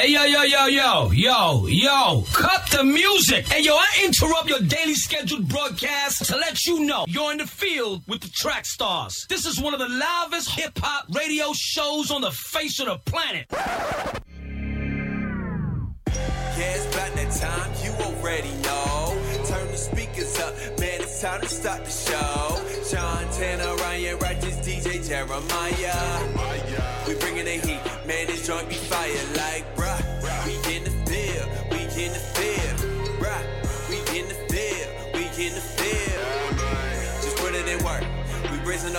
Hey, yo, yo, yo, yo, yo, yo, cut the music. Hey, yo, I interrupt your daily scheduled broadcast to let you know you're in the field with the track stars. This is one of the loudest hip hop radio shows on the face of the planet. Yeah, it's about that time, you already know. Turn the speakers up, man, it's time to start the show. Sean Tanner, Ryan Righteous, DJ Jeremiah. We bringing the heat, man, this joint be fire like,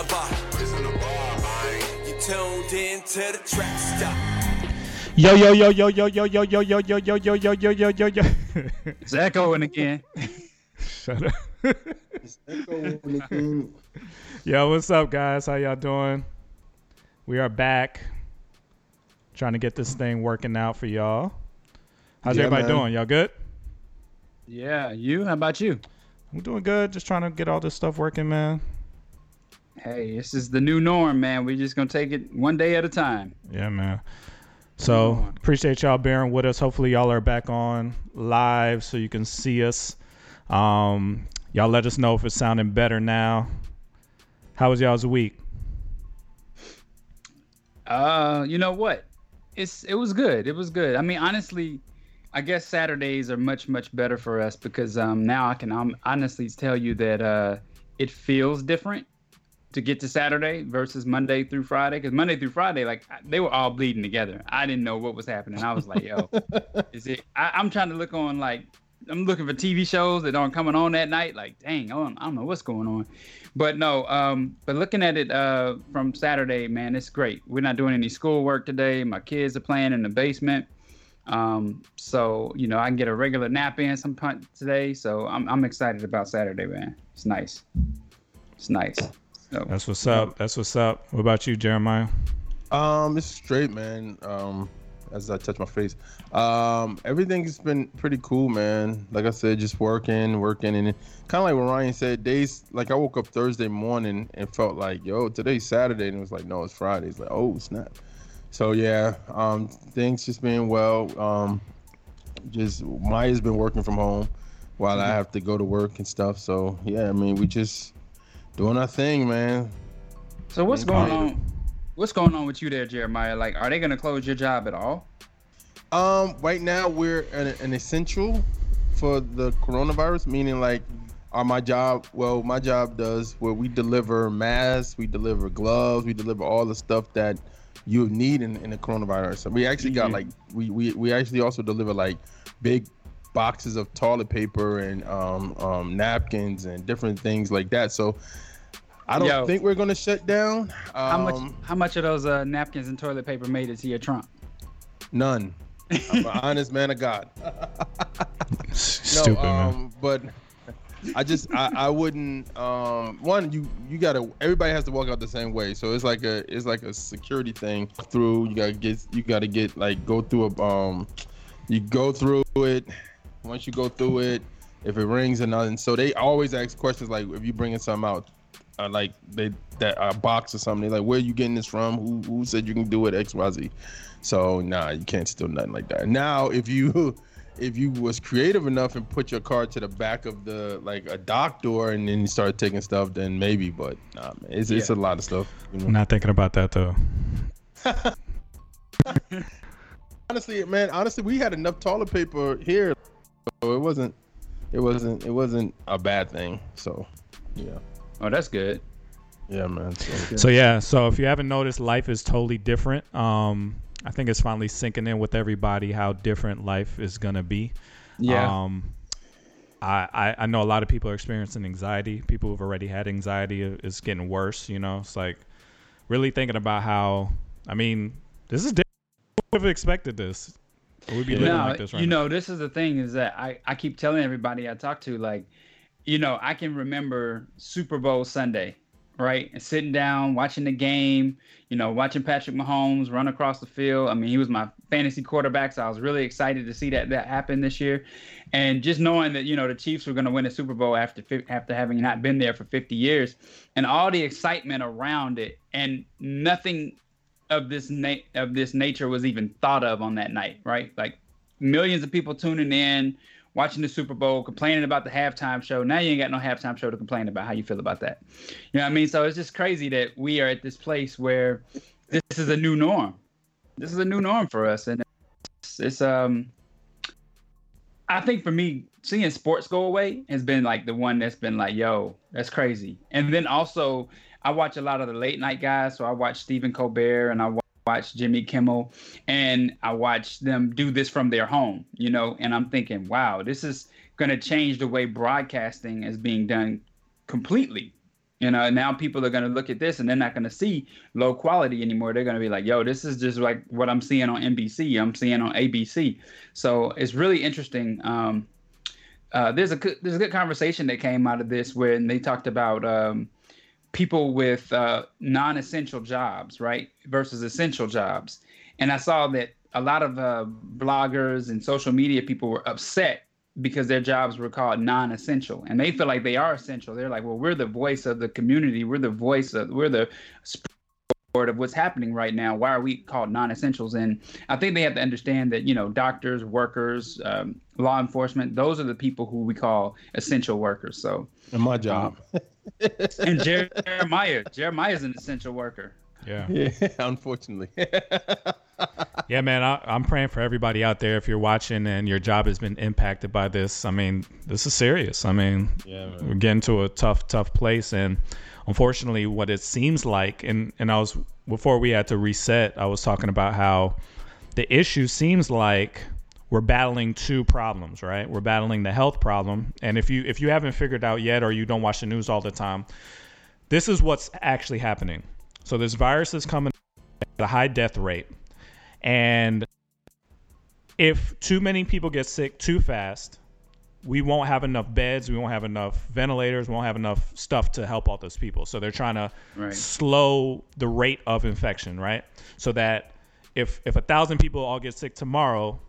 we raising the bar. You tuned in to the track stop. Yo yo yo yo yo yo yo yo yo yo yo yo yo yo yo yo yo. It's echoing again. Shut up. Yo, what's up, guys? How y'all doing? We are back, trying to get this thing working out for y'all. How's Yeah, everybody man. doing? Y'all good? Yeah, you? How about you? I'm doing good. Just trying to get all this stuff working, man. Hey, this is the new norm, man. We're just gonna take it one day at a time. Yeah, man. So appreciate y'all bearing with us. Hopefully y'all are back on live so you can see us. Um, y'all let us know if it's sounding better now. How was y'all's week? Uh, you know what? It's it was good. It was good. I mean, honestly, I guess Saturdays are much much better for us because um now I can um, honestly tell you that uh it feels different to get to Saturday versus Monday through Friday because Monday through Friday like they were all bleeding together. I didn't know what was happening. I was like, yo, is it? I, I'm trying to look on like I'm looking for TV shows that aren't coming on that night. Like, dang, I don't, I don't know what's going on. But no, um, but looking at it uh, from Saturday, man, it's great. We're not doing any schoolwork today. My kids are playing in the basement. Um, so you know, I can get a regular nap in some point today. So I'm I'm excited about Saturday, man. It's nice. It's nice. So, That's what's up. That's what's up. What about you, Jeremiah? Um, it's straight, man. Um, as I touch my face, um, everything's been pretty cool, man. Like I said, just working, working, and kind of like what Ryan said. Days like I woke up Thursday morning and felt like, yo, today's Saturday, and it was like, no, it's Friday. It's like, oh snap. So yeah, um, things just being well. Um, just Maya's been working from home while I have to go to work and stuff. So yeah, I mean, we just doing our thing, man. so what's going on? What's going on with you there, Jeremiah? Like, are they gonna close your job at all? Um, right now we're an, an essential for the coronavirus, meaning like, are my job? Well, my job does where we deliver masks, we deliver gloves, we deliver all the stuff that you need in, in the coronavirus. So we actually got Mhm. like we, we we actually also deliver like big boxes of toilet paper and um, um napkins and different things like that. So I don't Yo. think we're gonna shut down. Um, How much? How much of those uh, napkins and toilet paper made it to your trunk? None. I'm an honest man of God. Stupid man. um, but I just I, I wouldn't um one you you gotta everybody has to walk out the same way so it's like a it's like a security thing through you gotta get you gotta get like go through a um you go through it once you go through it if it rings or nothing so they always ask questions like if you bringing something out uh, like they that a box or something they're like where you getting this from who who said you can do it xyz so nah you can't steal nothing like that now if you if you was creative enough and put your car to the back of the like a dock door and then you start taking stuff, then maybe. But nah, man, it's it's a lot of stuff. You know? I'm not thinking about that though. honestly, man, honestly, we had enough toilet paper here, so it wasn't, it wasn't, it wasn't a bad thing. So, yeah, Oh, that's good. yeah, man. So, So yeah, so if you haven't noticed, life is totally different. Um, I think it's finally sinking in with everybody how different life is gonna be. Yeah. Um, I, I I know a lot of people are experiencing anxiety. People who've already had anxiety i- is getting worse. You know, it's like really thinking about how. I mean, this is different. Who would have expected this? We'd be living No, like this right you now. know, this is the thing is that I, I keep telling everybody I talk to, like, you know, I can remember Super Bowl Sunday, right? And sitting down, watching the game, you know, watching Patrick Mahomes run across the field. I mean, he was my fantasy quarterback, so I was really excited to see that that happen this year. And just knowing that, you know, the Chiefs were going to win a Super Bowl after after having not been there for 50 years and all the excitement around it and nothing of this na- of this nature was even thought of on that night, right? Like millions of people tuning in, watching the Super Bowl, complaining about the halftime show. Now you ain't got no halftime show to complain about. How you feel about that? You know what I mean? So it's just crazy that we are at this place where this is a new norm. This is a new norm for us, and it's, it's um. I think for me, seeing sports go away has been like the one that's been like, yo, that's crazy. And then also, I watch a lot of the late night guys. So I watch Stephen Colbert and I watch Jimmy Kimmel, and I watch them do this from their home, you know, and I'm thinking, wow, this is going to change the way broadcasting is being done completely. You know, now people are going to look at this and they're not going to see low quality anymore. They're going to be like, yo, this is just like what I'm seeing on NBC, I'm seeing on ABC. So it's really interesting. Um, uh, there's a there's a good conversation that came out of this when they talked about um, people with uh, non-essential jobs, right, versus essential jobs. And I saw that a lot of uh, bloggers and social media people were upset because their jobs were called non-essential, and they feel like they are essential. They're like, well, we're the voice of the community. We're the voice of we're the of what's happening right now. Why are we called non-essentials? And I think they have to understand that you know doctors, workers, um, law enforcement, those are the people who we call essential workers. So and my job. And Jeremiah, Jeremiah is an essential worker. Yeah. Yeah. Unfortunately. yeah, man. I, I'm praying for everybody out there. If you're watching and your job has been impacted by this, I mean, this is serious. I mean, Yeah, man. we're getting to a tough, tough place, and unfortunately, what it seems like, and and I was before we had to reset, I was talking about how the issue seems like we're battling two problems, right? We're battling the health problem, and if you if you haven't figured out yet, or you don't watch the news all the time, this is what's actually happening. So this virus is coming at a high death rate, and if too many people get sick too fast, we won't have enough beds, we won't have enough ventilators, we won't have enough stuff to help all those people. So they're trying to Right. slow the rate of infection, right? So that if if a thousand people all get sick tomorrow,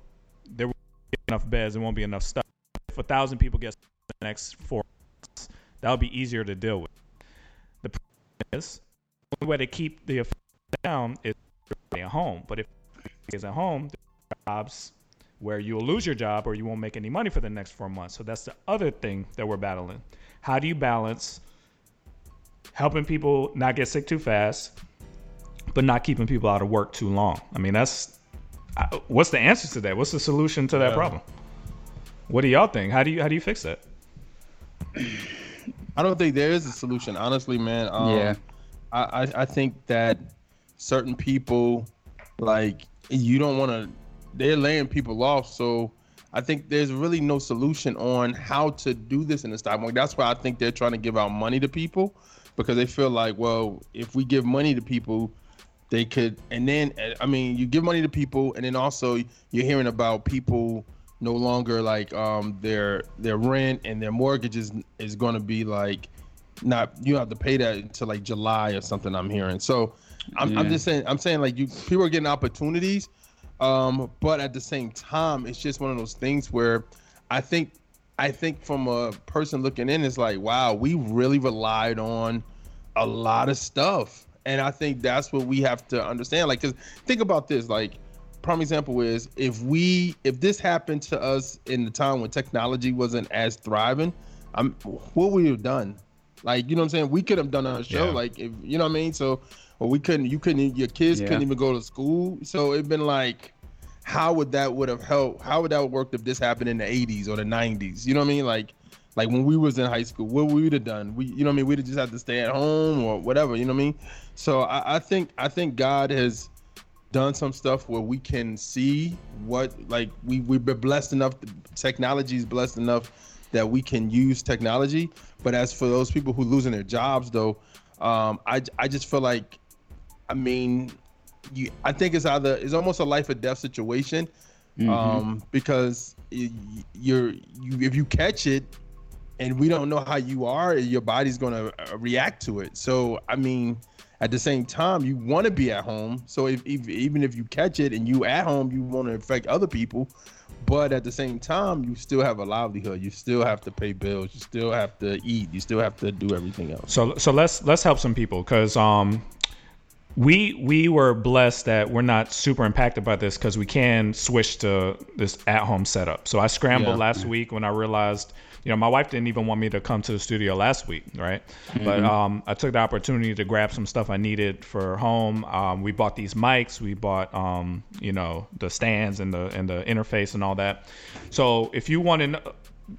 there won't be enough beds, there won't be enough stuff. If a thousand people get the next four months, that'll be easier to deal with. The problem is the only way to keep the down is at home. But if is at home, jobs where you'll lose your job or you won't make any money for the next four months. So that's the other thing that we're battling. How do you balance helping people not get sick too fast, but not keeping people out of work too long? I mean, that's I- what's the answer to that? What's the solution to that Yeah. problem? What do y'all think? How do you how do you fix that? I don't think there is a solution, honestly, man. Um, Yeah. I, I I think that certain people, like you don't want to, they're laying people off. So I think there's really no solution on how to do this in the stock market. That's why I think they're trying to give out money to people because they feel like, well, if we give money to people, they could. And then I mean, you give money to people, and then also you're hearing about people no longer like um their their rent and their mortgage is is going to be like not you have to pay that until like July or something. I'm hearing. So I'm, I'm just saying I'm saying like you people are getting opportunities, um, but at the same time, it's just one of those things where I think I think from a person looking in, it's like wow, we really relied on a lot of stuff, and I think that's what we have to understand. Like, cause think about this, like. Prime example is if we if this happened to us in the time when technology wasn't as thriving, I'm what would we have done? Like, you know what I'm saying? We could have done a show, Yeah. like if you know what I mean. So, or we couldn't. You couldn't. Your kids Yeah. couldn't even go to school. So it'd been like, how would that would have helped? How would that have worked if this happened in the 80s or the 90s? You know what I mean? Like, like when we was in high school, what we'd have done? We, you know what I mean? We'd have just had to stay at home or whatever. You know what I mean? So I, I think I think God has done some stuff where we can see what like we we've been blessed enough technology is blessed enough that we can use technology but as for those people who losing their jobs though um i i just feel like i mean you i think it's either it's almost a life or death situation um because you're you if you catch it and we don't know how you are your body's going to react to it. So i mean at the same time you want to be at home. So if, if even if you catch it and you at home you want to affect other people. But at the same time you still have a livelihood. You still have to pay bills. You still have to eat. You still have to do everything else. So so let's let's help some people because um we we were blessed that we're not super impacted by this because we can switch to this at home setup. So I scrambled Yeah. last week when I realized, you know, my wife didn't even want me to come to the studio last week, right? But um, I took the opportunity to grab some stuff I needed for home. Um, we bought these mics, we bought, um, you know, the stands and the and the interface and all that. So if you want to,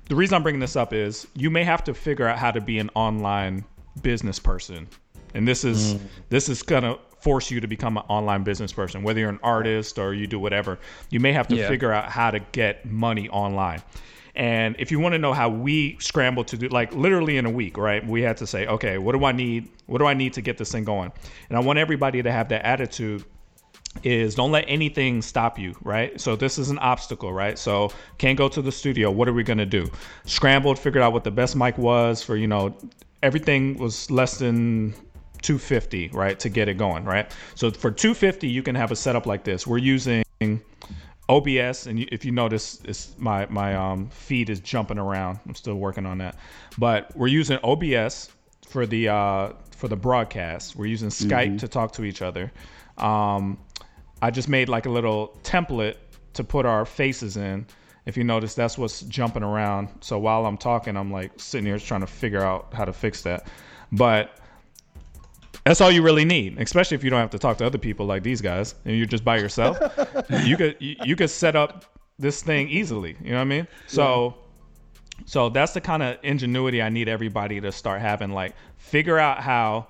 the reason I'm bringing this up is you may have to figure out how to be an online business person and this is this is gonna force you to become an online business person whether you're an artist or you do whatever you may have to Yeah. figure out how to get money online and if you want to know how we scrambled to do like literally in a week right we had to say okay what do i need what do i need to get this thing going and i want everybody to have that attitude is don't let anything stop you, right? So this is an obstacle, right? So can't go to the studio. What are we gonna do? Scrambled, figured out what the best mic was for, you know, everything was less than 250, right, to get it going, right? So for 250, you can have a setup like this. We're using OBS, and if you notice, it's my my um, feed is jumping around. I'm still working on that, but we're using OBS for the uh, for the broadcast. We're using Skype to talk to each other. Um, I just made like a little template to put our faces in. If you notice, that's what's jumping around. So while I'm talking, I'm like sitting here trying to figure out how to fix that. But that's all you really need, especially if you don't have to talk to other people like these guys and you're just by yourself. you could you, you could set up this thing easily. You know what I mean? So so that's the kind of ingenuity I need everybody to start having. Like figure out how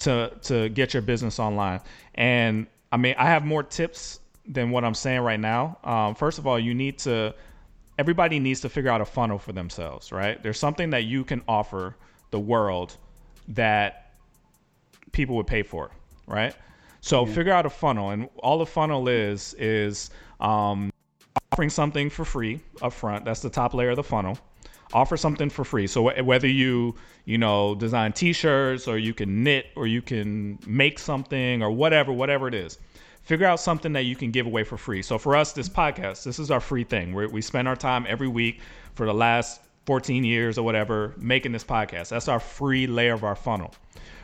to to get your business online. And I mean, I have more tips than what I'm saying right now. Um, first of all, you need to everybody needs to figure out a funnel for themselves, right? There's something that you can offer the world that people would pay for, right? So figure out a funnel, and all the funnel is is um, offering something for free up front. That's the top layer of the funnel. Offer something for free. So wh- whether you you know design T-shirts or you can knit or you can make something or whatever, whatever it is, figure out something that you can give away for free. So for us, this podcast, this is our free thing. we we spend our time every week for the last 14 years or whatever making this podcast. That's our free layer of our funnel,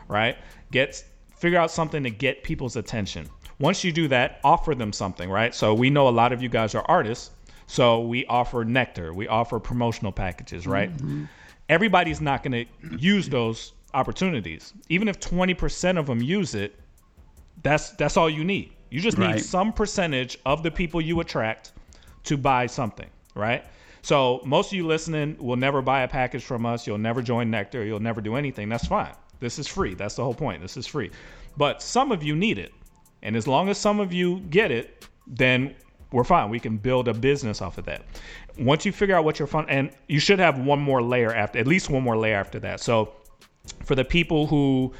right? Get figure out something to get people's attention. Once you do that, offer them something, right? So we know a lot of you guys are artists, so we offer nectar, we offer promotional packages, right? Mm-hmm. Everybody's not going to use those opportunities. Even if 20% of them use it, that's that's all you need. You just need Right. some percentage of the people you attract to buy something, right? So most of you listening will never buy a package from us. You'll never join Nectar. You'll never do anything. That's fine. This is free. That's the whole point. This is free. But some of you need it. And as long as some of you get it, then we're fine. We can build a business off of that. Once you figure out what your fun, and you should have one more layer after, at least one more layer after that. So for the people who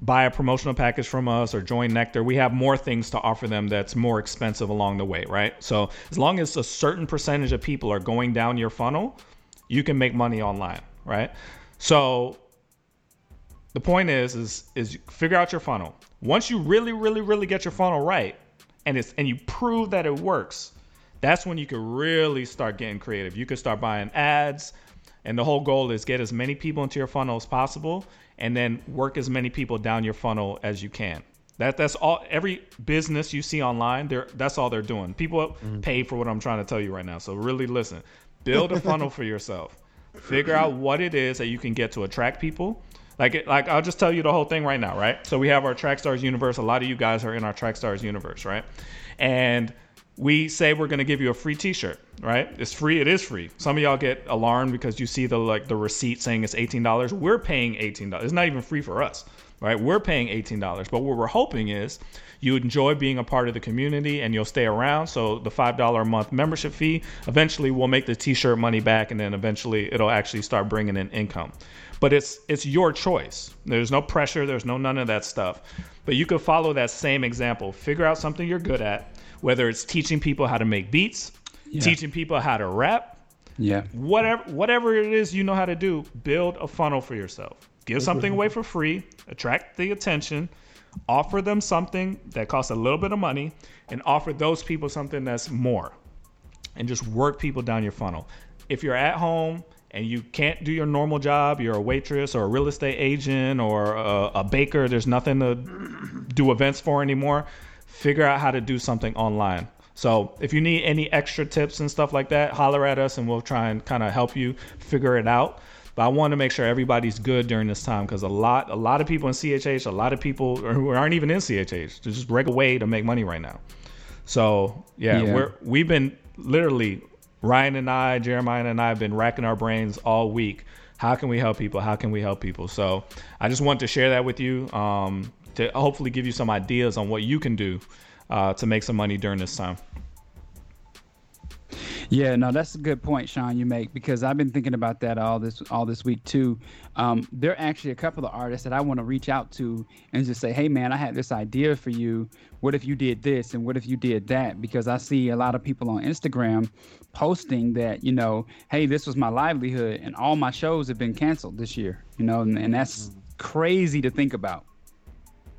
buy a promotional package from us or join Nectar, we have more things to offer them that's more expensive along the way, right? So as long as a certain percentage of people are going down your funnel, you can make money online, right? So the point is is is figure out your funnel. Once you really really really get your funnel right and it's and you prove that it works, that's when you can really start getting creative. You can start buying ads and the whole goal is get as many people into your funnel as possible and then work as many people down your funnel as you can. That that's all every business you see online, they're that's all they're doing. People mm-hmm. pay for what I'm trying to tell you right now. So really listen. Build a funnel for yourself. Figure out what it is that you can get to attract people. Like like I'll just tell you the whole thing right now, right? So we have our Trackstars universe. A lot of you guys are in our Trackstars universe, right? And we say we're gonna give you a free T-shirt, right? It's free. It is free. Some of y'all get alarmed because you see the like the receipt saying it's eighteen dollars. We're paying eighteen dollars. It's not even free for us, right? We're paying eighteen dollars. But what we're hoping is you enjoy being a part of the community and you'll stay around. So the five dollar a month membership fee eventually will make the T-shirt money back, and then eventually it'll actually start bringing in income. But it's it's your choice. There's no pressure. There's no none of that stuff. But you could follow that same example. Figure out something you're good at, whether it's teaching people how to make beats, teaching people how to rap, Yeah. whatever whatever it is you know how to do, build a funnel for yourself. Give something away for free, attract the attention, offer them something that costs a little bit of money, and offer those people something that's more. And just work people down your funnel. If you're at home and you can't do your normal job, you're a waitress or a real estate agent or a, a baker, there's nothing to do events for anymore, figure out how to do something online. So if you need any extra tips and stuff like that, holler at us and we'll try and kind of help you figure it out. But I want to make sure everybody's good during this time because a lot, a lot of people in CHH, a lot of people who aren't even in CHH, just break away to make money right now. So yeah, Yeah. we're we've been literally Ryan and I, Jeremiah and I have been racking our brains all week. How can we help people? How can we help people? So I just want to share that with you um, to hopefully give you some ideas on what you can do uh, to make some money during this time. Yeah, no, that's a good point, Sean. You make because I've been thinking about that all this all this week too. Um, there are actually a couple of artists that I want to reach out to and just say, "Hey, man, I had this idea for you. What if you did this and what if you did that?" Because I see a lot of people on Instagram posting that, you know, "Hey, this was my livelihood, and all my shows have been canceled this year." You know, and, and that's crazy to think about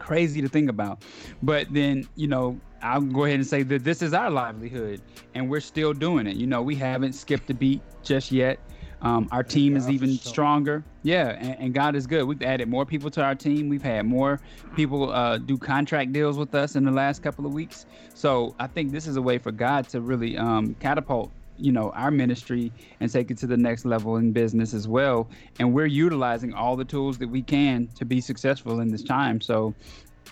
crazy to think about. But then, you know, I'll go ahead and say that this is our livelihood and we're still doing it. You know, we haven't skipped a beat just yet. Um, our team is even stronger. Yeah, and, and God is good. We've added more people to our team. We've had more people uh, do contract deals with us in the last couple of weeks. So I think this is a way for God to really um, catapult you know our ministry and take it to the next level in business as well and we're utilizing all the tools that we can to be successful in this time so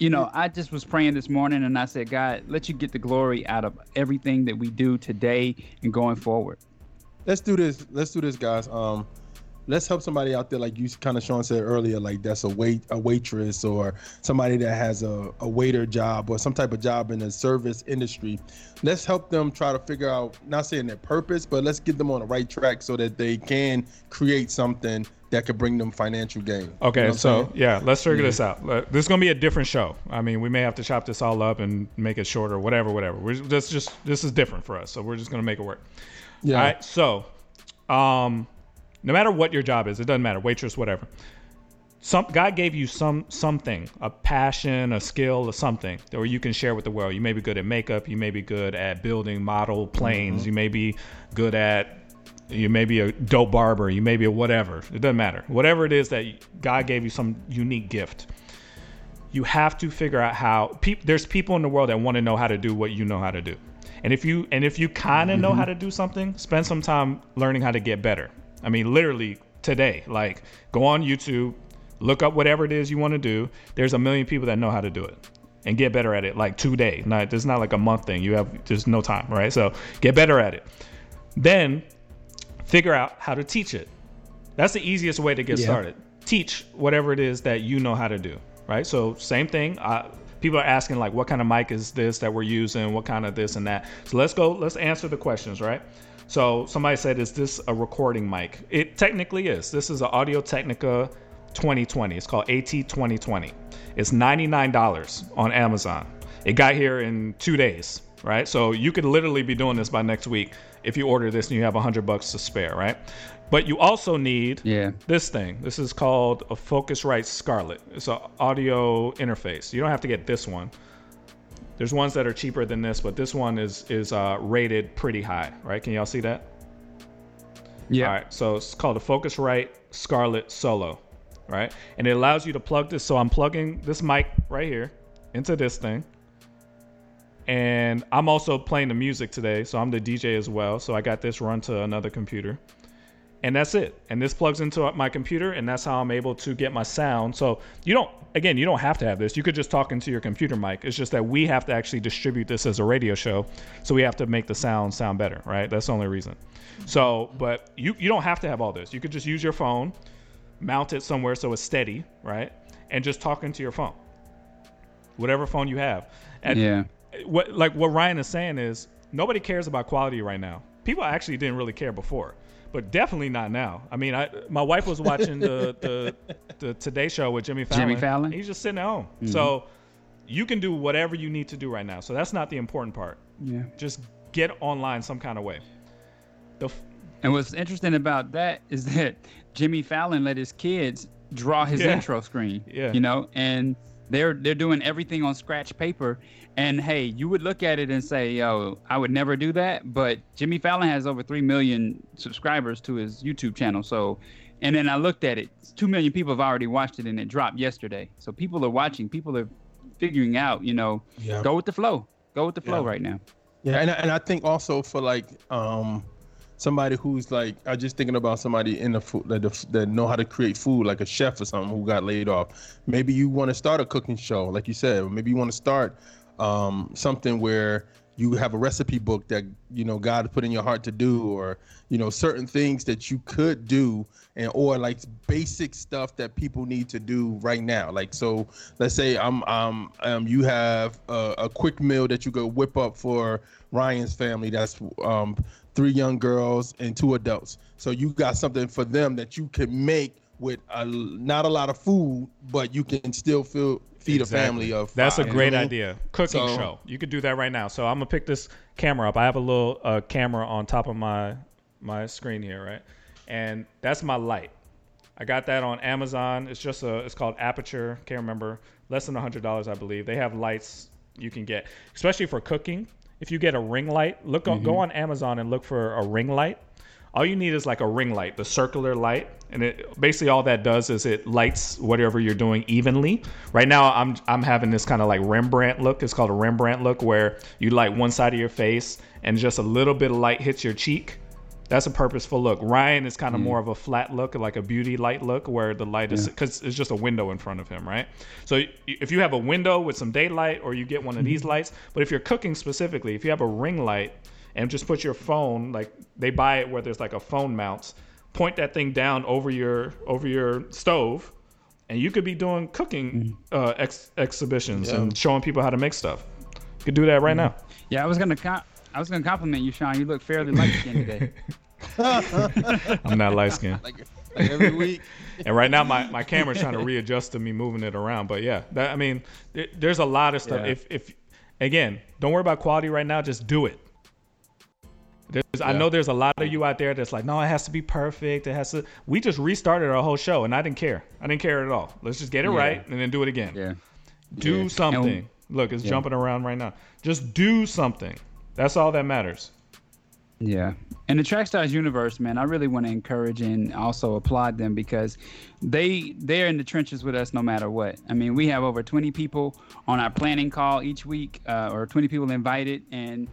you know i just was praying this morning and i said god let you get the glory out of everything that we do today and going forward let's do this. Let's do this, guys. Um, let's help somebody out there, like you kind of Sean said earlier, like that's a wait a waitress or somebody that has a, a waiter job or some type of job in the service industry. Let's help them try to figure out, not saying their purpose, but let's get them on the right track so that they can create something that could bring them financial gain. Okay, You know so saying? yeah, let's figure this out. This is gonna be a different show. I mean, we may have to chop this all up and make it shorter, whatever, whatever. We're this just this is different for us, so we're just gonna make it work. yeah, All right, so um, no matter what your job is, it doesn't matter, waitress, whatever. Some God gave you some something, a passion, a skill, or something that where you can share with the world. You may be good at makeup, you may be good at building model planes, mm-hmm. you may be good at you may be a dope barber, you may be a whatever. It doesn't matter. Whatever it is that God gave you some unique gift. You have to figure out how peop, there's people in the world that want to know how to do what you know how to do. And if you and if you kind of know how mm-hmm. to do something, spend some time learning how to get better. I mean, literally today, like go on YouTube, look up whatever it is you want to do. There's a million people that know how to do it and get better at it like today. Not it's not like a month thing. You have there's no time, right? So get better at it. Then figure out how to teach it. That's the easiest way to get Yeah. started. Teach whatever it is that you know how to do, right? So same thing. Uh, people are asking like, what kind of mic is this that we're using? What kind of this and that? So let's go. Let's answer the questions, right? So somebody said, is this a recording mic? It technically is. This is an Audio Technica 2020. It's called AT 2020. It's $99 on Amazon. It got here in two days, right? So you could literally be doing this by next week if you order this and you have 100 bucks to spare, right? But you also need yeah this thing. This is called a Focusrite Scarlett. It's an audio interface. You don't have to get this one. There's ones that are cheaper than this, but this one is is uh, rated pretty high, right? Can y'all see that? yeah All right, so it's called a Focusrite Scarlett Solo, right? And it allows you to plug this. So I'm plugging this mic right here into this thing. And I'm also playing the music today, so I'm the DJ as well. So I got this run to another computer. And that's it. And this plugs into my computer, and that's how I'm able to get my sound. So you don't, again, you don't have to have this. You could just talk into your computer mic. It's just that we have to actually distribute this as a radio show. So we have to make the sound sound better, right? That's the only reason. So, but you, you don't have to have all this. You could just use your phone, mount it somewhere so it's steady, right? And just talk into your phone, whatever phone you have. And yeah what like what Ryan is saying is nobody cares about quality right now. People actually didn't really care before, but definitely not now. I mean, I my wife was watching the the, the Today Show with Jimmy Fallon. Jimmy Fallon? He's just sitting at home. Mm-hmm. So you can do whatever you need to do right now. So that's not the important part. yeah Just get online some kind of way. The f- And what's interesting about that is that Jimmy Fallon let his kids draw his Yeah. intro screen. Yeah. You know, and They're they're doing everything on scratch paper. And hey, you would look at it and say, "Yo, I would never do that." But Jimmy Fallon has over three million subscribers to his YouTube channel. So, and then I looked at it. Two million people have already watched it, and it dropped yesterday. So people are watching. People are figuring out. You know, Yeah. go with the flow. Go with the flow Yeah. right now. Yeah, and and I think also for like um somebody who's like I just thinking about somebody in the food that that know how to create food like a chef or something who got laid off. Maybe you want to start a cooking show, like you said. Maybe you want to start um something where you have a recipe book that you know God put in your heart to do, or you know certain things that you could do, and or like basic stuff that people need to do right now. Like so, let's say I'm um um you have a, a quick meal that you go whip up for Ryan's family. That's um three young girls and two adults. So you got something for them that you can make with a, not a lot of food, but you can still feel feed a family of. That's a five, great idea. Cooking So- show. You could do that right now. So I'm gonna pick this camera up. I have a little uh, camera on top of my my screen here, right? And that's my light. I got that on Amazon. It's just a. It's called Aputure. Can't remember. Less than a hundred dollars, I believe. They have lights you can get, especially for cooking. If you get a ring light, look on, go mm-hmm. on Amazon and look for a ring light. All you need is like a ring light, the circular light, and it basically all that does is it lights whatever you're doing evenly. Right now, I'm I'm having this kind of like Rembrandt look. It's called a Rembrandt look, where you light one side of your face and just a little bit of light hits your cheek. That's a purposeful look. Ryan is kind of mm-hmm. more of a flat look, like a beauty light look, where the light is because it's just a window in front of him, right? So if you have a window with some daylight, or you get one of these mm-hmm. lights, but if you're cooking specifically, if you have a ring light and just put your phone, like they buy it where there's like a phone mounts, point that thing down over your over your stove, and you could be doing cooking mm-hmm. uh, ex- exhibitions and showing people how to make stuff. You could do that right now. Yeah, I was gonna com- I was gonna compliment you, Sean. You look fairly light skinned today. I'm not light skinned. Like, like every week. And right now, my, my camera's trying to readjust to me moving it around. But yeah, that, I mean, there- there's a lot of stuff. Yeah. If if again, don't worry about quality right now. Just do it. There's, I know there's a lot of you out there that's like, no, it has to be perfect. It has to. We just restarted our whole show, and I didn't care. I didn't care at all. Let's just get it Yeah. right and then do it again. Yeah. Do Yeah. something. And- Look, it's yeah. jumping around right now. Just do something. That's all that matters. Yeah. In the Trackstars universe, man, I really want to encourage and also applaud them because they they're in the trenches with us no matter what. I mean, we have over 20 people on our planning call each week, uh, or 20 people invited, and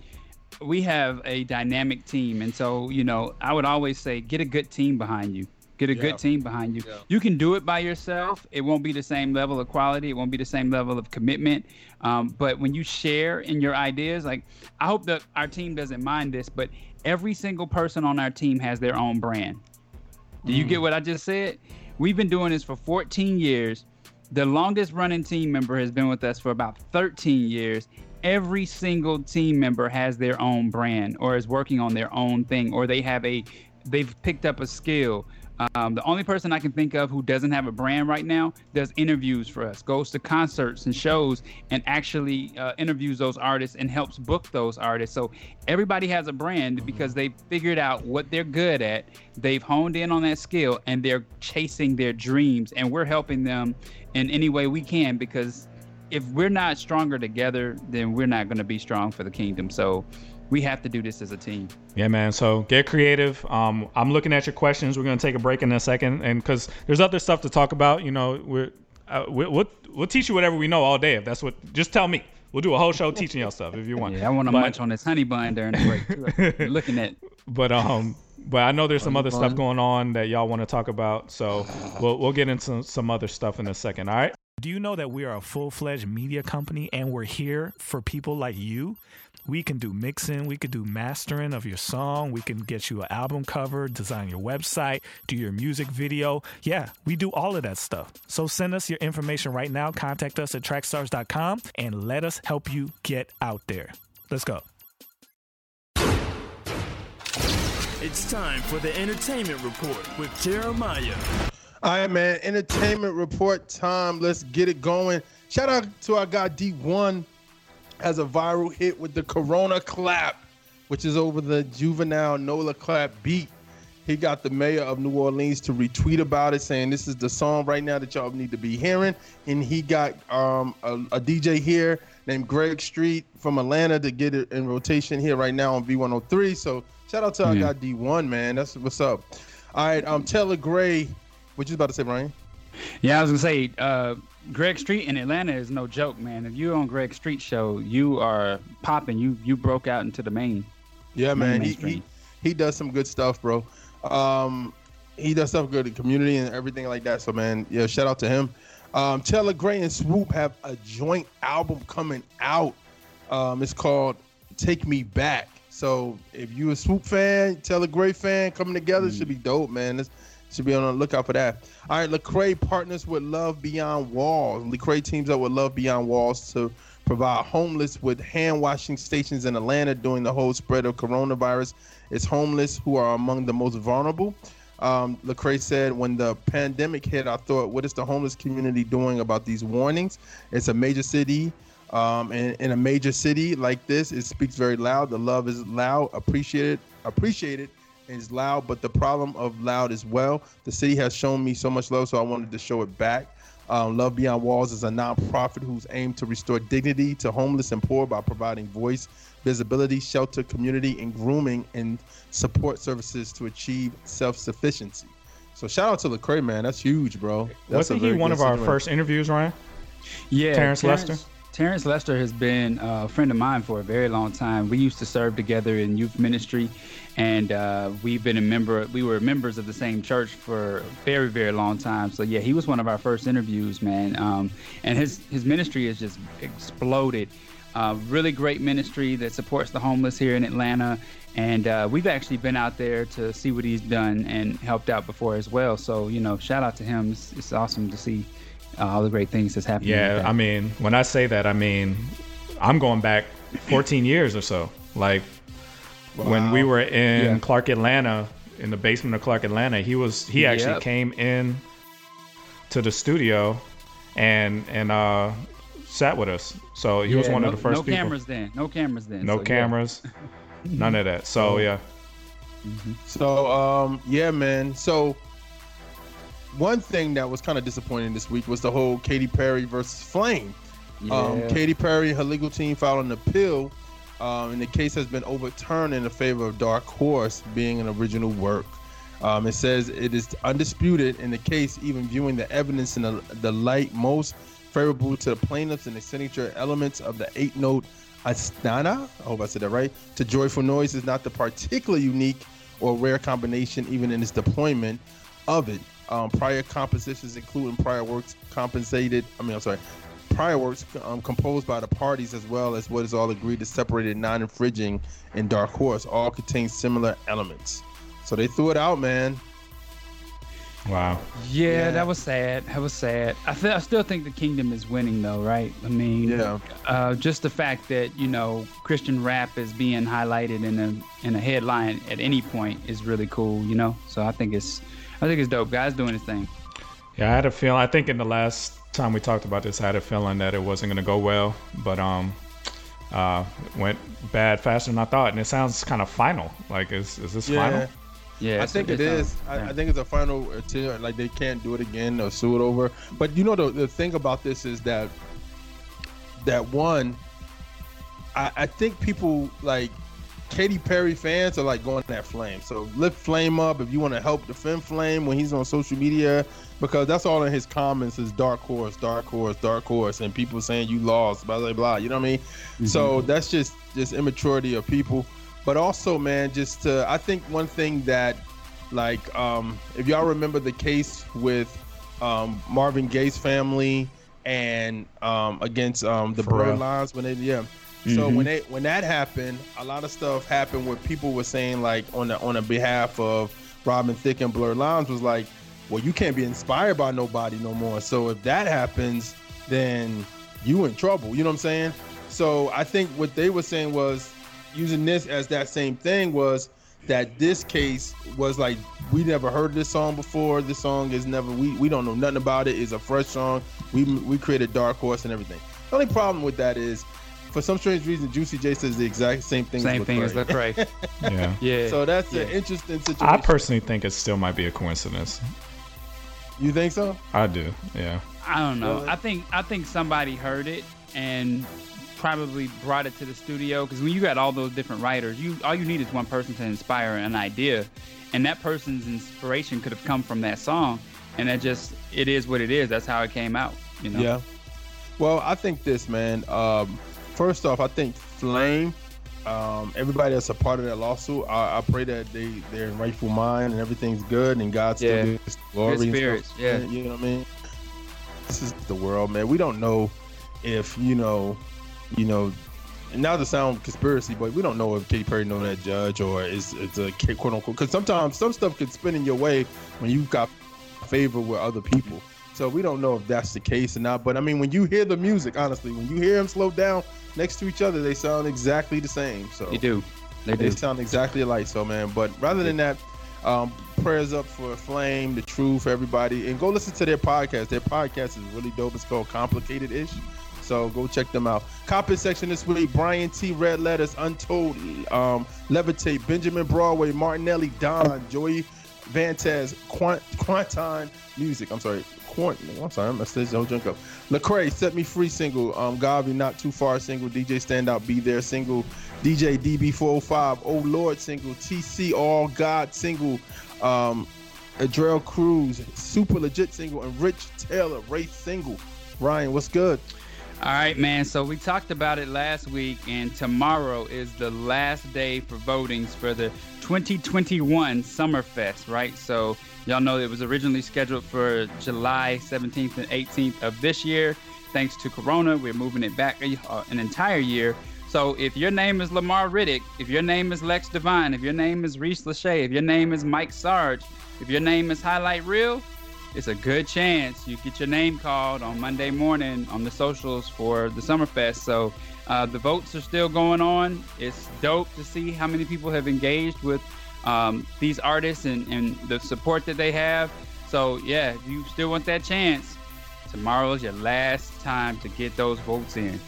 we have a dynamic team. And so, you know, I would always say, get a good team behind you. Get a Yeah. good team behind you. Yeah. You can do it by yourself. It won't be the same level of quality. It won't be the same level of commitment. Um, but when you share in your ideas, like I hope that our team doesn't mind this, but every single person on our team has their own brand. Do you get what I just said? We've been doing this for 14 years. The longest running team member has been with us for about 13 years. Every single team member has their own brand or is working on their own thing or they have a they've picked up a skill. Um, the only person I can think of who doesn't have a brand right now does interviews for us, goes to concerts and shows, and actually uh, interviews those artists and helps book those artists. So everybody has a brand because they've figured out what they're good at, they've honed in on that skill, and they're chasing their dreams. And we're helping them in any way we can because if we're not stronger together, then we're not going to be strong for the kingdom. So we have to do this as a team. Yeah, man. So get creative. Um, I'm looking at your questions. We're gonna take a break in a second, and because there's other stuff to talk about. You know, we're uh, we, we'll we'll teach you whatever we know all day. If that's what, just tell me. We'll do a whole show teaching y'all stuff if you want. Yeah, I want to But- munch on this honey bun during the break. Too. You're looking at But um, but I know there's some other stuff going on that y'all want to talk about. So we'll we'll get into some other stuff in a second. All right. Do you know that we are a full fledged media company and we're here for people like you? We can do mixing, we can do mastering of your song, we can get you an album cover, design your website, do your music video. Yeah, we do all of that stuff. So send us your information right now. Contact us at trackstars.com and let us help you get out there. Let's go. It's time for the entertainment report with Jeremiah. All right, man. Entertainment report time. Let's get it going. Shout out to our guy D1 has a viral hit with the Corona clap, which is over the juvenile Nolia clap beat. He got the mayor of New Orleans to retweet about it, saying this is the song right now that y'all need to be hearing. And he got um, a, a DJ here named Greg Street from Atlanta to get it in rotation here right now on V103. So shout out to our guy D1, man. That's what's up. All right, um, Taylor Gray. What you about to say, Brian? Yeah, I was gonna say, uh, Greg Street in Atlanta is no joke, man. If you're on Greg Street show, you are popping. You you broke out into the main. Yeah, Main man. He, he he does some good stuff, bro. Um, he does stuff good in community and everything like that. So, man, yeah, shout out to him. Um, Taylor Gray and Swoope have a joint album coming out. Um, it's called "Take Me Back." So, if you a Swoope fan, Taylor Gray fan, coming together should be dope, man. This should be on the lookout for that. All right, Lecrae partners with Love Beyond Walls. Lecrae teams up with Love Beyond Walls to provide homeless with hand washing stations in Atlanta during the whole spread of coronavirus. It's homeless who are among the most vulnerable. Um, Lecrae said, when the pandemic hit, I thought, what is the homeless community doing about these warnings? It's a major city. Um, and in a major city like this, it speaks very loud. The love is loud, appreciated, appreciated, is loud. But the problem of loud as well. The city has shown me so much love, so I wanted to show it back. Um, Love Beyond Walls is a nonprofit whose aim to restore dignity to homeless and poor by providing voice, visibility, shelter, community, and grooming and support services to achieve self-sufficiency. So shout out to Lecrae, man. That's huge, bro. That's a Wasn't he one good of our situation. first interviews, Ryan? Yeah, Terrence Lester? Terrence Lester has been a friend of mine for a very long time. We used to serve together in youth ministry, and uh, we've been a member. We were members of the same church for a very, very long time. So yeah, he was one of our first interviews, man. Um, and his his ministry has just exploded. Uh, really great ministry that supports the homeless here in Atlanta, and uh, we've actually been out there to see what he's done and helped out before as well. So you know, shout out to him. It's, it's awesome to see uh, all the great things that's happening. Yeah. I mean, when I say that, I mean, I'm going back 14 years or so. Like when we were in Yeah. Clark Atlanta, in the basement of Clark Atlanta, he was he actually Yep. came in to the studio and and uh sat with us. So he was one no, of the first no people. cameras then. No cameras then. no so, yeah. cameras, none of that. So yeah, So um yeah, man. So one thing that was kind of disappointing this week was the whole Katy Perry versus Flame. Um, Yeah. Katy Perry, her legal team filed an appeal, um, and the case has been overturned in the favor of Dark Horse being an original work. Um, it says it is undisputed in the case, even viewing the evidence in the, the light most favorable to the plaintiffs and the signature elements of the eight note ostinato. I hope I said that right. To Joyful Noise is not the particular unique or rare combination, even in its deployment of it. Um, prior compositions, including prior works compensated, I mean, I'm sorry, prior works um, composed by the parties as well as what is all agreed to separated non-infringing in Dark Horse all contain similar elements. So they threw it out, man. wow. Yeah, Yeah. that was sad. That was sad. I, th- I still think the kingdom is winning, though, right? I mean, Yeah. uh, just the fact that you know Christian rap is being highlighted in a in a headline at any point is really cool, you know. So I think it's I think it's dope. Guys doing his thing. Yeah, I had a feeling. I think in the last time we talked about this, I had a feeling that it wasn't going to go well, but um, uh, went bad faster than I thought, and it sounds kind of final. Like, is is this final? Yeah, I think it it's, is. I, yeah. I think it's a final attempt. Like they can't do it again or sue it over. But you know the, the thing about this is that that one, I, I think people like Katy Perry fans are like going at Flame. So lift Flame up if you want to help defend Flame when he's on social media, because that's all in his comments is dark horse, dark horse, dark horse, and people saying you lost, blah blah blah. You know what I mean? So that's just just immaturity of people. But also, man, just to, I think one thing that like um if y'all remember the case with um Marvin Gaye's family and um against um the Pharrell. Blurred Lines when they yeah. So when mm-hmm. they when that happened, a lot of stuff happened where people were saying like on the on the behalf of Robin Thicke and Blur Lines was like, well, you can't be inspired by nobody no more. So if that happens, then you in trouble. You know what I'm saying? So I think what they were saying was using this as that same thing was that this case was like we never heard this song before. This song is never we we don't know nothing about it. It's a fresh song. We we created Dark Horse and everything. The only problem with that is for some strange reason, Juicy J says the exact same thing. Same as thing as Lecrae. Lecrae. Yeah. yeah. So that's an interesting situation. I personally think it still might be a coincidence. you think so? I do. Yeah. I don't know. Really? I think I think somebody heard it and probably brought it to the studio because when you got all those different writers, you all you need is one person to inspire an idea, and that person's inspiration could have come from that song, and that just it is what it is. That's how it came out. You know. Yeah. Well, I think this, man. Um, first off, I think Flame. Um, everybody that's a part of that lawsuit, I, I pray that they they're in rightful mind and everything's good and God still Yeah. glory. Good and stuff. spirits, yeah. You know what I mean? This is the world, man. We don't know if you know, you know. And now to sound conspiracy, but we don't know if Katy Perry know that judge or is it's a quote unquote. Because sometimes some stuff can spin in your way when you got favor with other people. So we don't know if that's the case or not. But I mean, when you hear the music, honestly, when you hear them slow down next to each other, they sound exactly the same. So They do. They they do. sound exactly alike. So man, but rather than that, um, prayers up for Flame, the Truth, everybody, and go listen to their podcast. Their podcast is really dope. It's called Complicated Ish. So go check them out. Comment section this week: Brian T. Red Letters, Untold, um, Levitate, Benjamin Broadway, Martinelli, Don, Joey Vantaz, Quant, Quantine Music. I'm sorry, Quant. I'm sorry, I messed this whole junk up. Lecrae, Set Me Free single. Um, Gavi, Not Too Far single. DJ Standout, Be There single. DJ DB405, Oh Lord single. TC All God single. Um, Adrell Cruz, Super Legit single, and Rich Taylor Race single. Ryan, what's good? All right, man. So we talked about it last week, and tomorrow is the last day for votings for the 2021 Summerfest, right? So y'all know it was originally scheduled for July 17th and 18th of this year. Thanks to Corona, we're moving it back uh, an entire year. So if your name is Lamar Riddick, if your name is Lex Devine, if your name is Reese Lachey, if your name is Mike Sarge, if your name is Highlight Real, it's a good chance you get your name called on Monday morning on the socials for the Summerfest. So uh, the votes are still going on. It's dope to see how many people have engaged with um, these artists and, and the support that they have. So yeah, if you still want that chance, tomorrow is your last time to get those votes in.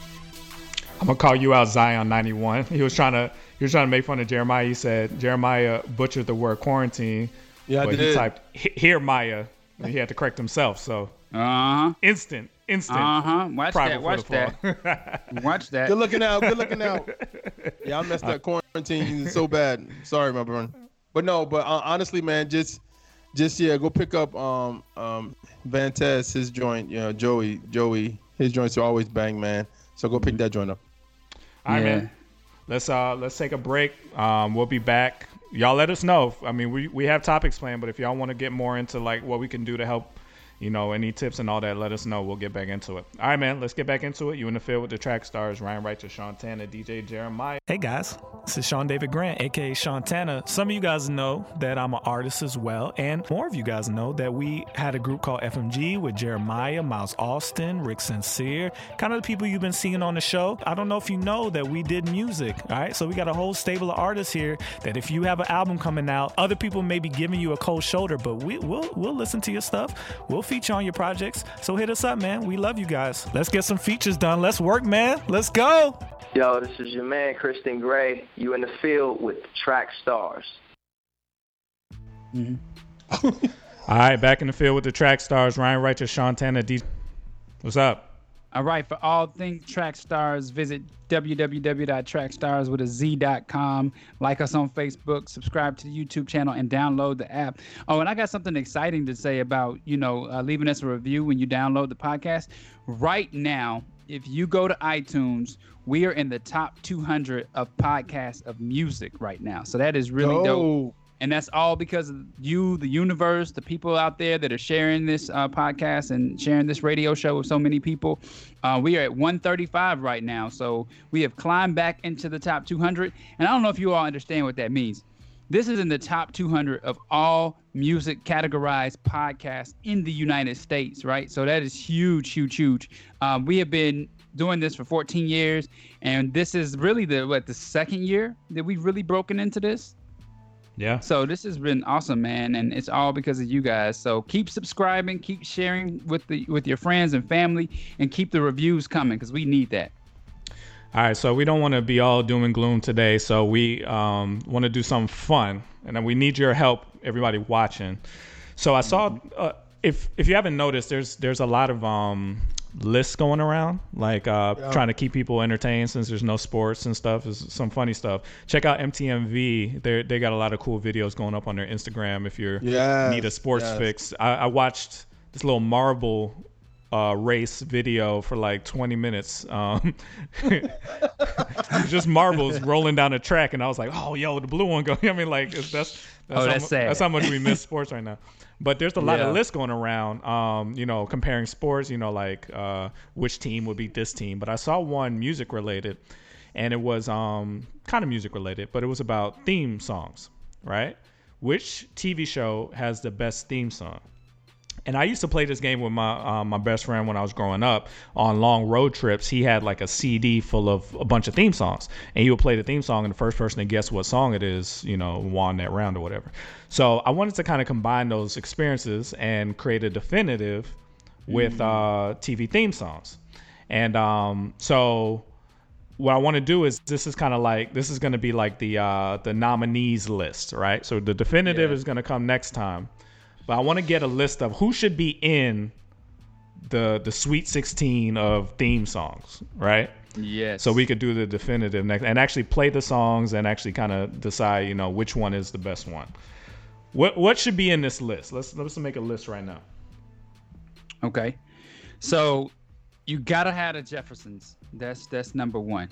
I'm gonna call you out, Zion ninety one. He was trying to he was trying to make fun of Jeremiah. He said Jeremiah butchered the word quarantine, Yeah, but he typed "here Maya." And He had to correct himself. So Uh huh. instant, instant. Uh huh. Watch that. Watch for that. Watch that. Good looking out. Good looking out. Yeah, I messed up quarantine so bad. Sorry, my brother. But no, but uh, honestly, man, just just yeah, go pick up um um Vantez, his joint. You know, Joey, Joey, his joints are always bang, man. So go pick that joint up. All right, Yeah. man. Let's uh let's take a break. Um, we'll be back. Y'all let us know. I mean, we we have topics planned, but if y'all want to get more into like what we can do to help, you know, any tips and all that, let us know. We'll get back into it. All right, man. Let's get back into it. You in the field with the track stars Ryan Righteous, Sean Tanner, DJ Jeremiah. Hey guys, this is Sean David Grant, aka Sean Tanner. Some of you guys know that I'm an artist as well, and more of you guys know that we had a group called FMG with Jeremiah, Miles Austin, Rick Sincere, kind of the people you've been seeing on the show. I don't know if you know that we did music, all right? So we got a whole stable of artists here that if you have an album coming out, other people may be giving you a cold shoulder, but we, we'll we'll listen to your stuff. We'll feature on your projects. So hit us up, man. We love you guys. Let's get some features done. Let's work, man. Let's go. Yo, this is your man, Kristen Gray. You in the field with Track Stars. Mm-hmm. All right, back in the field with the track stars Ryan Righteous, Sean Tanner, DJ. What's up? All right, for all things track stars, visit www.trackstars.com. Like us on Facebook, subscribe to the YouTube channel, and download the app. Oh, and I got something exciting to say about you know uh, leaving us a review when you download the podcast. Right now, if you go to iTunes, we are in the top 200 of podcasts of music right now. So that is really dope Oh, and that's all because of you, the universe, the people out there that are sharing this uh, podcast and sharing this radio show with so many people. Uh, we are at 135 right now, so we have climbed back into the top 200. And I don't know if you all understand what that means. This is in the top 200 of all music categorized podcasts in the United States, right? So that is huge, huge, huge. Um, we have been doing this for 14 years, and this is really the what the second year that we've really broken into this. Yeah. So this has been awesome, man, and it's all because of you guys. So keep subscribing, keep sharing with the with your friends and family, and keep the reviews coming because we need that. All right, so we don't want to be all doom and gloom today, so we um, want to do something fun, and then we need your help, everybody watching. So I saw, uh, if if you haven't noticed, there's there's a lot of um, lists going around, like uh, trying to keep people entertained since there's no sports and stuff. Is some funny stuff. Check out MTMV. They they got a lot of cool videos going up on their Instagram. If you Yes, need a sports yes. fix, I, I watched this little marble uh, race video for like 20 minutes. Um, just marbles rolling down the track, and I was like, "Oh, yo, the blue one going." I mean, like that's that's, Oh, how, that's mu- sad. that's how much we miss sports right now. But there's a lot Yeah. of lists going around, um, you know, comparing sports, you know, like uh, which team would beat this team. But I saw one music related, and it was um, kind of music related, but it was about theme songs, right? Which TV show has the best theme song? And I used to play this game with my uh, my best friend when I was growing up on long road trips. He had like a CD full of a bunch of theme songs, and he would play the theme song, and the first person to guess what song it is, you know, won that round or whatever. So I wanted to kind of combine those experiences and create a definitive with uh, TV theme songs. And um, so what I want to do is this is kind of like this is going to be like the uh, the nominees list, right? So the definitive is going to come next time, but I want to get a list of who should be in the the Sweet 16 of theme songs, right? Yes. So we could do the definitive next and actually play the songs and actually kind of decide, you know, which one is the best one. What what should be in this list? Let's let's make a list right now. Okay. So you gotta have the Jeffersons. That's that's number one.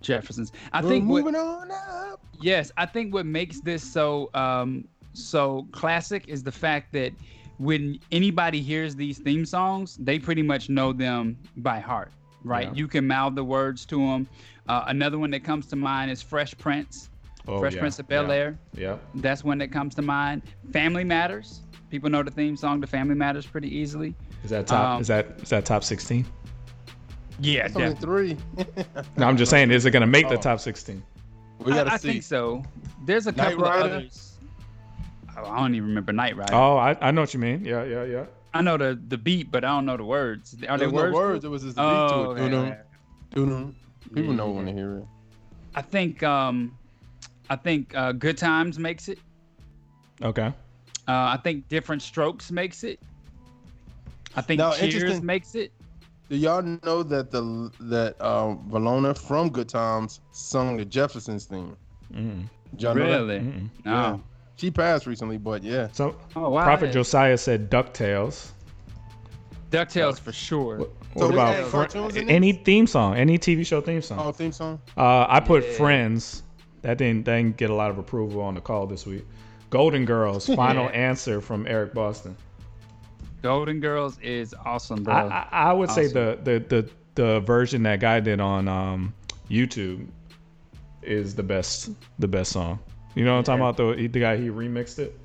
Jeffersons. I We're think what, moving on up. yes, I think what makes this so um so classic is the fact that when anybody hears these theme songs, they pretty much know them by heart, right? Yeah. You can mouth the words to them. Uh, another one that comes to mind is Fresh Prince. Oh, Fresh yeah, Prince of Bel yeah, Air. Yep. That's one that comes to mind. Family Matters. People know the theme song to Family Matters pretty easily. Is that top Um, is that is that top 16? Yeah, It's only three. No, I'm just saying is it going to make the Oh. top 16? we gotta I, I think so. There's a Knight couple of others. Oh, I don't even remember Knight Rider. Oh, I, I know what you mean. Yeah, yeah, yeah. I know the the beat, but I don't know the words. Are There there was words? no words. It was just a beat Oh, to it. okay, Doo-doo, doo-doo. People Yeah, know yeah. when they hear it. I think um, I think uh, Good Times makes it. Okay. Uh, I think Diff'rent Strokes makes it. I think Now, Cheers makes it. Do y'all know that the that um, Willona from Good Times sung the Jeffersons theme? Mm. Did y'all know that? Really? Mm-mm. No. Yeah. She passed recently, but yeah. So Oh wow. Prophet Josiah said DuckTales. Ducktales for sure. What, So what they about add Fri- cartoons in any theme song, any TV show theme song? Oh, theme song. Uh, I put Yeah. Friends. That didn't that didn't get a lot of approval on the call this week. Golden Girls. Final answer from Eric Boston. Golden Girls is awesome, bro. I, I, I would say the, the the the version that guy did on um, YouTube is the best the best song. You know what I'm talking about? The the guy he remixed it.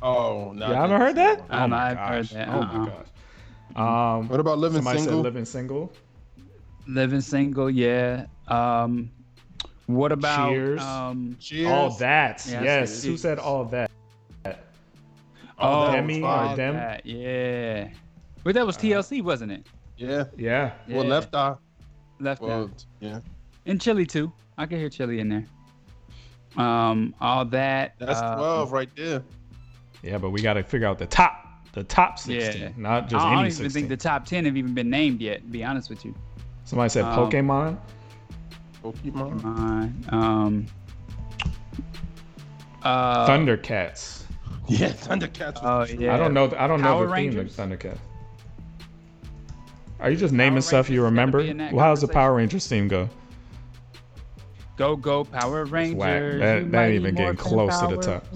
Oh, no. Yeah, I haven't heard that. I oh know, my I've heard gosh. that. Oh Uh-uh. my gosh. Um, What about Living somebody Single? said living single. Living single, yeah. Um, what about Cheers. um? Cheers. All that. Yeah, yes. Who said all that? Oh, Demi or Dem? that, yeah. But that was TLC, wasn't it? Yeah. Yeah. Well, Yeah. Left Eye. Left Well, out. yeah. And Chili too. I can hear Chili in there. Um, all that. That's uh, 12 right there. Yeah, but we got to figure out the top, the top 16, Yeah. not just I any don't even 16. think the top ten have even been named yet. To be honest with you. Somebody said um, Pokemon. Pokemon. Um. Uh, Thundercats. Yeah, Thundercats. Oh was the yeah. I don't know. I don't know Power the theme of Thundercats. Are you just naming Power stuff you Rangers gotta remember? be in that Well, how's the. Power Rangers theme go? Go go Power Rangers. whack. That- that ain't even getting Morphin close to the top.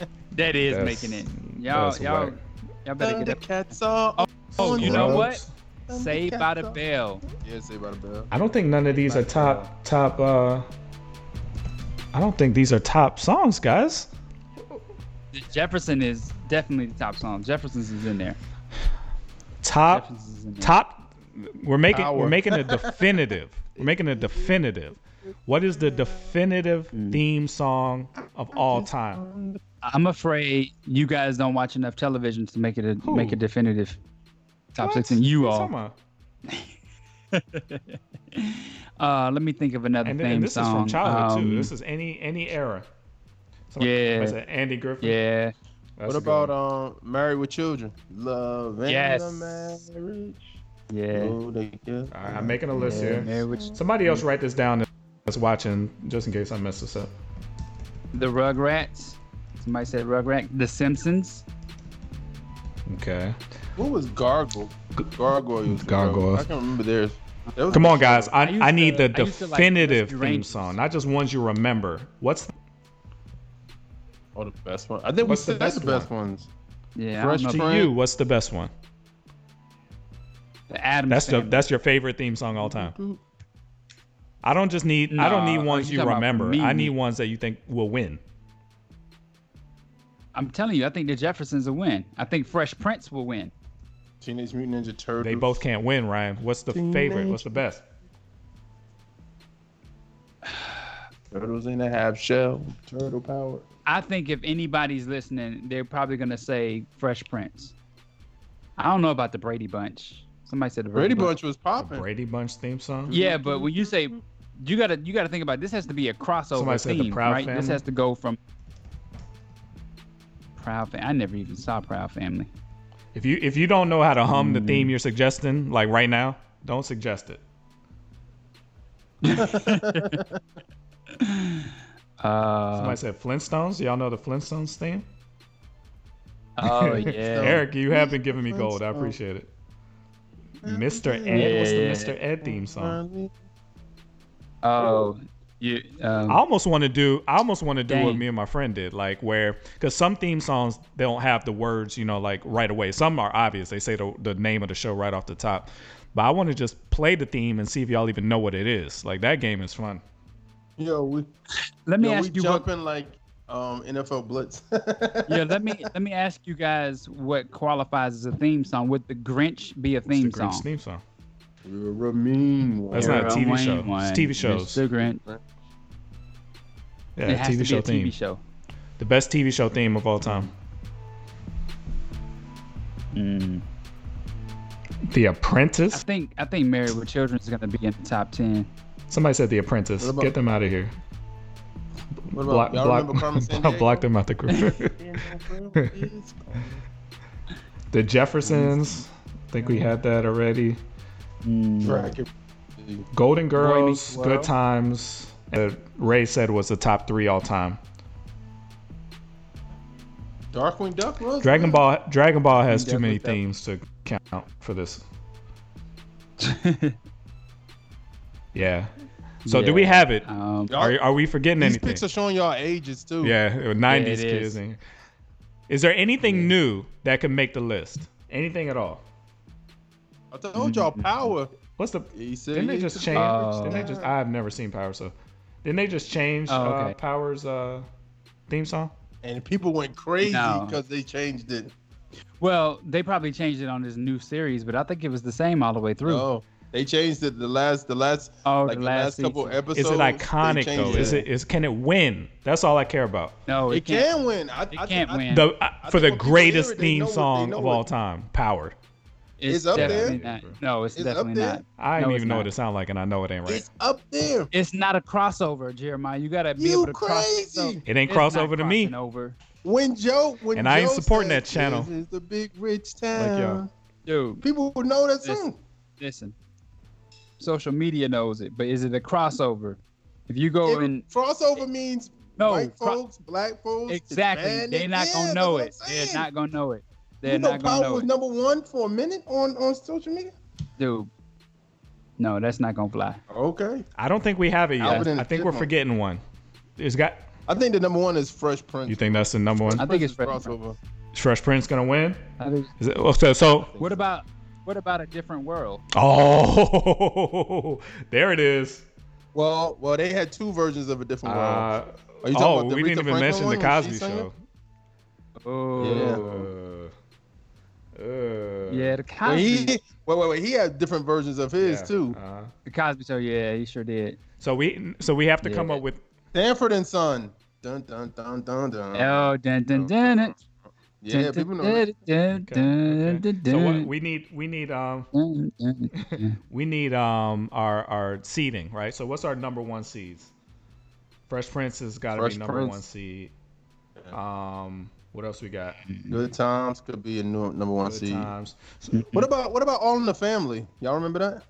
That is That's- making it. Y'all, that's y'all, whack. y'all better get up. Thundercats are Oh, you know what? Scrubs. Saved by the Bell. Yeah, say by the bell. I don't think none of these are top top. uh I don't think these are top songs, guys. Jefferson is definitely the top song. Jefferson's is in there. Top in there. top. We're making Power. we're making a definitive. we're making a definitive. What is the definitive Mm. theme song of all time? I'm afraid you guys don't watch enough television to make it a Who? make a definitive top What? six. And you What all. talking uh, let me think of another And, theme and this song. is from childhood Um, too. This is any any era. Somebody- Yeah. somebody said Andy Griffin. yeah. That's what about one. um Married with Children? Love and Yes. the marriage. Yeah. They get- All right, I'm making a list Yeah, here. Married with- Somebody else write this down that's watching, just in case I mess this up. The Rugrats. Somebody said Rugrat. The Simpsons. Okay. What was Gargoyle? Gargoyles. Gargoyles. I can't remember theirs. Come on, guys. I, I I need to- the I used to like definitive theme song, not just ones you remember. What's the... Oh, the best one. I think What's we the said the best best ones. Yeah. Fresh to. Friend. you? What's the best one? The Addams That's the that's your favorite theme song all time. I don't just need I don't need ones you you talking about remember. I need ones that you think will win. I'm telling you, I think the Jeffersons will win. I think Fresh Prince will win. Teenage Mutant Ninja Turtles. They both can't win, Ryan. What's the favorite? What's the best? Turtles in a half shell. Turtle power. I think if anybody's listening, they're probably gonna say Fresh Prince. I don't know about the Brady Bunch. Somebody said the Brady Bunch was popping. Brady Bunch theme song? Yeah, but when you say you gotta you gotta think about it. this has to be a crossover Somebody said the theme, Proud right? This has to go from Proud Family. I never even saw Proud Family. If you if you don't know how to hum the Mm. theme you're suggesting, like right now, don't suggest it. Uh, Somebody said Flintstones. Y'all know the Flintstones theme? oh yeah. Eric, you have been giving me gold. I appreciate it. Mr. Ed, what's the Yeah. Mr. Ed theme song? Oh, you. Um, I almost want to do. I almost want to do what me and my friend did, like where, because some theme songs they don't have the words, you know, like right away. Some are obvious; they say the the name of the show right off the top. But I want to just play the theme and see if y'all even know what it is. Like that game is fun. Yo, we, let me yo, ask we you what. jumping like um, NFL Blitz. Yeah, let me let me ask you guys what qualifies as a theme song. Would the Grinch be a It's theme the Grinch song? theme song. You're a mean one. That's not a TV Wayne show. one, It's TV shows. Mr. Grinch. Yeah, it has TV to show a theme. TV show. The best TV show theme of all time. Mm. The Apprentice. I think I think Married with Children is gonna be in the top ten. Somebody said The Apprentice. About- Get them out of here. What about, Block, y'all block, remember Carmen Sandiego? block them out the group. the Jeffersons. I think we had that already. Mm. Golden Boy Meets Girls, World. Good Times. Uh, Ray said was the top three all time. Darkwing Duck was Dragon Ball. Dragon Ball has too many that- themes to count for this. Yeah. So do we have it? Um, Are, are we forgetting These anything? pics are showing y'all ages too. Yeah, 90s it kids. is. in here. Is there anything new that could make the list? Anything at all? I told y'all power. What's the? He said Didn't they just could change? Oh. Didn't they just? I've never seen Power, so didn't they just change Oh, uh. Power's uh, theme song? And people went crazy No. because they changed it. well, they probably changed it on this new series, but I think it was the same all the way through. Oh, they changed it. The last, the last, Oh, like the the last last, couple episodes. Is it iconic though? changed Is it? Is can it win? That's all I care about. No, It can't. can win. I, It I, can't I, win. The uh, I for think the greatest hear it, theme know song of all time, Power. It's, It's up there. definitely not. No, it's, It's up definitely there. not. I No, don't it's even know not. what it sounds like, and I know it ain't right. It's up there. It's not a crossover, Jeremiah. You gotta be You able to cross. crazy. It ain't It's not crossover to me. crossing Over. When Joe, when And I ain't supporting said, that channel. This is the big rich Like town. y'all. Dude, People would know that Listen. song. listen. Social media knows it, but is it a crossover? If you go If and crossover means No, white cro- folks, black folks, exactly, they're not Yeah, gonna know it. They're not gonna know it. They're you know not gonna Power know was it, number one for a minute on on social media. dude. No, that's not gonna fly. Okay, I don't think we have it yet. Alvin and I the think we're Chipmunks. forgetting one. It's got. I think the number one is Fresh Prince. You think that's the number one? I think it's Fresh Fresh is crossover. Fresh Prince gonna win? I think- Is it, oh, so, so What about what about a different world? oh, there it is. Well, well, they had two versions of a different world. Uh, Are you talking oh, about the we didn't Aretha even Franklin mention the one when Cosby she sang Show. Oh, Uh, uh, yeah, the Well, Cosby, he, wait, wait, wait. He had different versions of his yeah, too. uh, the Cosby Show. Yeah, he sure did. so we, so we have to come up with. Sanford and Son. Dun dun dun dun dun. Oh, dun dun dun. it. Yeah, people know. that. Okay, okay. So what we need we need um we need um our our seeding, right? So what's our number one seeds? Fresh Prince has got to Fresh be number Prince. one seed. Um, what else we got? Good times could be a new, number one Good seed. times. What about what about All in the Family? Y'all remember that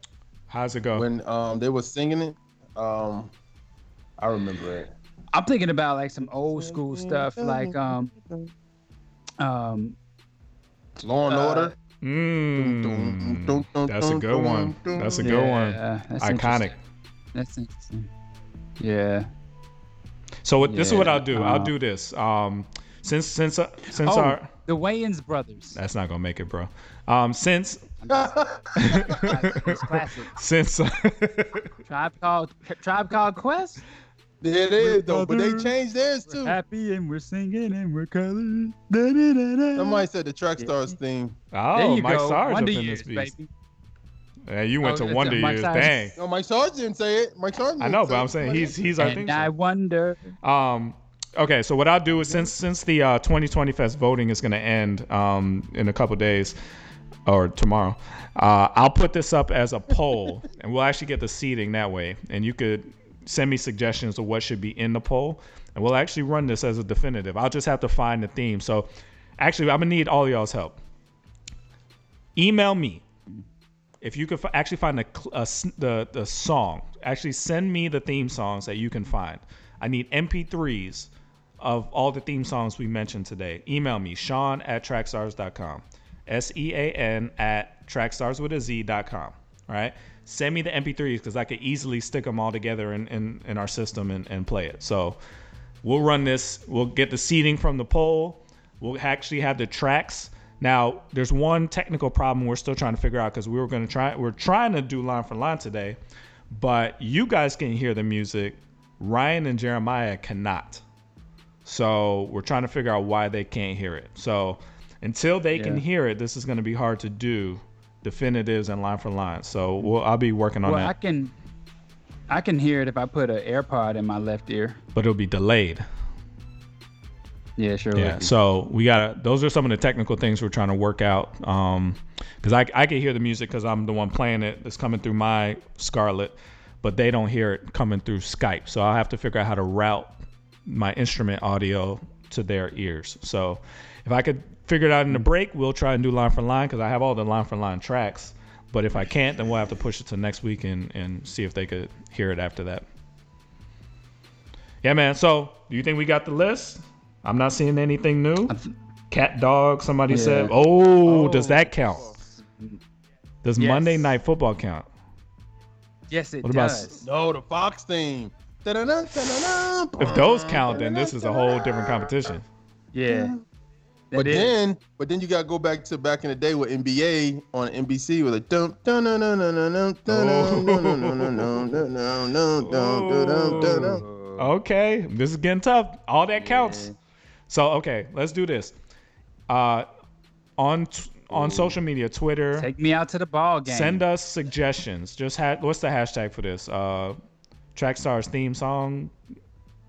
How's it go? when um they were singing it? Um, I remember it. I'm thinking about like some old school stuff, like um, um, Law and Uh, Order. Mm, that's a good one. That's a good one. that's Iconic. interesting. That's interesting. Yeah. So what, this is what I'll do. I'll uh, do this. Um, since since uh, since Oh, our the Wayans brothers. that's not gonna make it, bro. Um, since It's classic. since Tribe called Tribe called Quest. Yeah, it is though, but they changed theirs too. Happy and we're singing and we're colored. Somebody said the Track Stars theme. oh, there you Mike go. Sarge up in Years, this piece. baby. Yeah, you went Oh, to it's, uh, Wonder Mike Years. Sarge. Dang. No, Mike Sarge didn't say it. Mike Sarge. I didn't know, say but I'm it. saying he's he's our theme And I song. wonder. Um, okay, so what I'll do is since since the uh, 2020 Fest voting is going to end um, in a couple days or tomorrow, uh, I'll put this up as a poll, and we'll actually get the seating that way. And you could send me suggestions of what should be in the poll, and we'll actually run this as a definitive. I'll just have to find the theme. So, actually, I'm gonna need all y'all's help. Email me if you could f- actually find the, uh, the the song, actually send me the theme songs that you can find. I need MP3s of all the theme songs we mentioned today. Email me, Sean at trackstars.com. S E A N at trackstars with a Z.com. All right. Send me the MP3s because I could easily stick them all together in, in, in our system and, and play it. So we'll run this. We'll get the seating from the poll. We'll actually have the tracks. Now, there's one technical problem we're still trying to figure out because we were going to try. We're trying to do line for line today, but you guys can hear the music. Ryan and Jeremiah cannot. So we're trying to figure out why they can't hear it. So until they can hear it, this is going to be hard to do definitives and line for line. So we'll, I'll be working on Well, I can. I can hear it if I put an AirPod in my left ear. but it'll be delayed. Yeah, sure. Yeah. So we got those are some of the technical things we're trying to work out. Um, because I I can hear the music because I'm the one playing it. It's coming through my Scarlett, but they don't hear it coming through Skype. So I'll have to figure out how to route my instrument audio to their ears. So if I could figure it out in the break, we'll try and do line for line because I have all the line for line tracks. But if I can't, then we'll have to push it to next week and, and see if they could hear it after that. Yeah, man. So, do you think we got the list? I'm not seeing anything new. Cat dog, somebody Yeah. said. Oh, does oh. that count? Does Yes. Monday Night Football count? yes, it What about does. No, the Fox theme. Da-da-da, da-da-da, If those count, then this is a whole different competition. Yeah. But That is. then, but then you gotta go back to back in the day with NBA on NBC with a dum dum dum dum dum dum dum dum dum dum dum. Okay, this is getting tough. All that counts. So okay, let's do this. Uh, on t- on social media, Twitter, Take me out to the ball game. send us suggestions. Just ha- what's the hashtag for this? Uh, Trackstars theme song.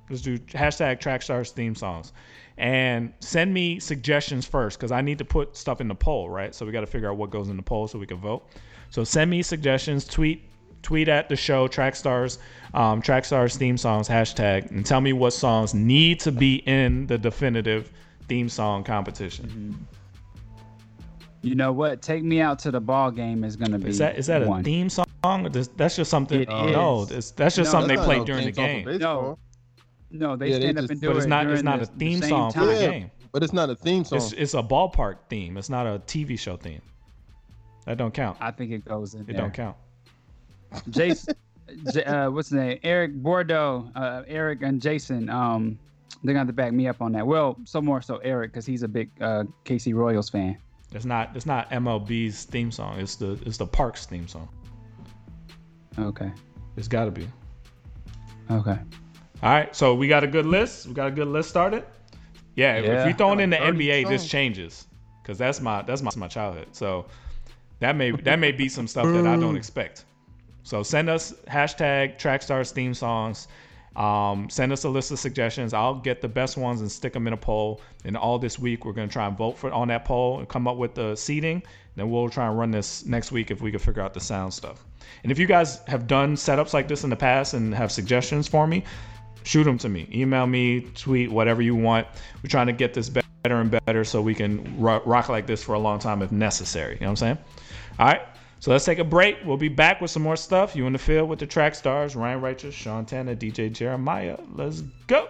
Let's do hashtag Trackstars theme songs, and send me suggestions first because I need to put stuff in the poll, right? So we got to figure out what goes in the poll so we can vote. So send me suggestions. Tweet tweet at the show Trackstars, um, Trackstars theme songs hashtag, and tell me what songs need to be in the definitive theme song competition. You know what? Take me out to the ball game is gonna be. Is that is that a theme song? Or that's just something. It no, is. that's just No, something they play no during the theme song for game. baseball. No, they Yeah, they stand up just- and do it. But it. it's not. It's not a the- the theme same song for the time. game. But it's not a theme song. It's it's a ballpark theme. It's not a TV show theme. That don't count. I think it goes in It there. don't count. Jason, J- uh, what's his name? Eric Bordeaux, uh, Eric and Jason. Um, they're gonna have to back me up on that. Well, so more so Eric because he's a big uh, KC Royals fan. It's not. It's not MLB's theme song. It's the it's the Parks theme song. Okay. It's got to be. Okay. All right. So we got a good list. We got a good list started. Yeah. if- If Yeah. we throwing in the 30 NBA, this changes because that's my that's my, my childhood. So that may that may be some stuff that I don't expect. So send us hashtag Trackstars theme songs. Um, send us a list of suggestions. I'll get the best ones and stick them in a poll. And all this week, we're going to try and vote for on that poll and come up with the seating. Then we'll try and run this next week if we can figure out the sound stuff. And if you guys have done setups like this in the past and have suggestions for me, shoot them to me. Email me, tweet, whatever you want. We're trying to get this better and better so we can rock like this for a long time if necessary. You know what I'm saying? All right. So let's take a break. We'll be back with some more stuff. You in the field with the track stars, Ryan Righteous, Sean Tanner, DJ Jeremiah. Let's go.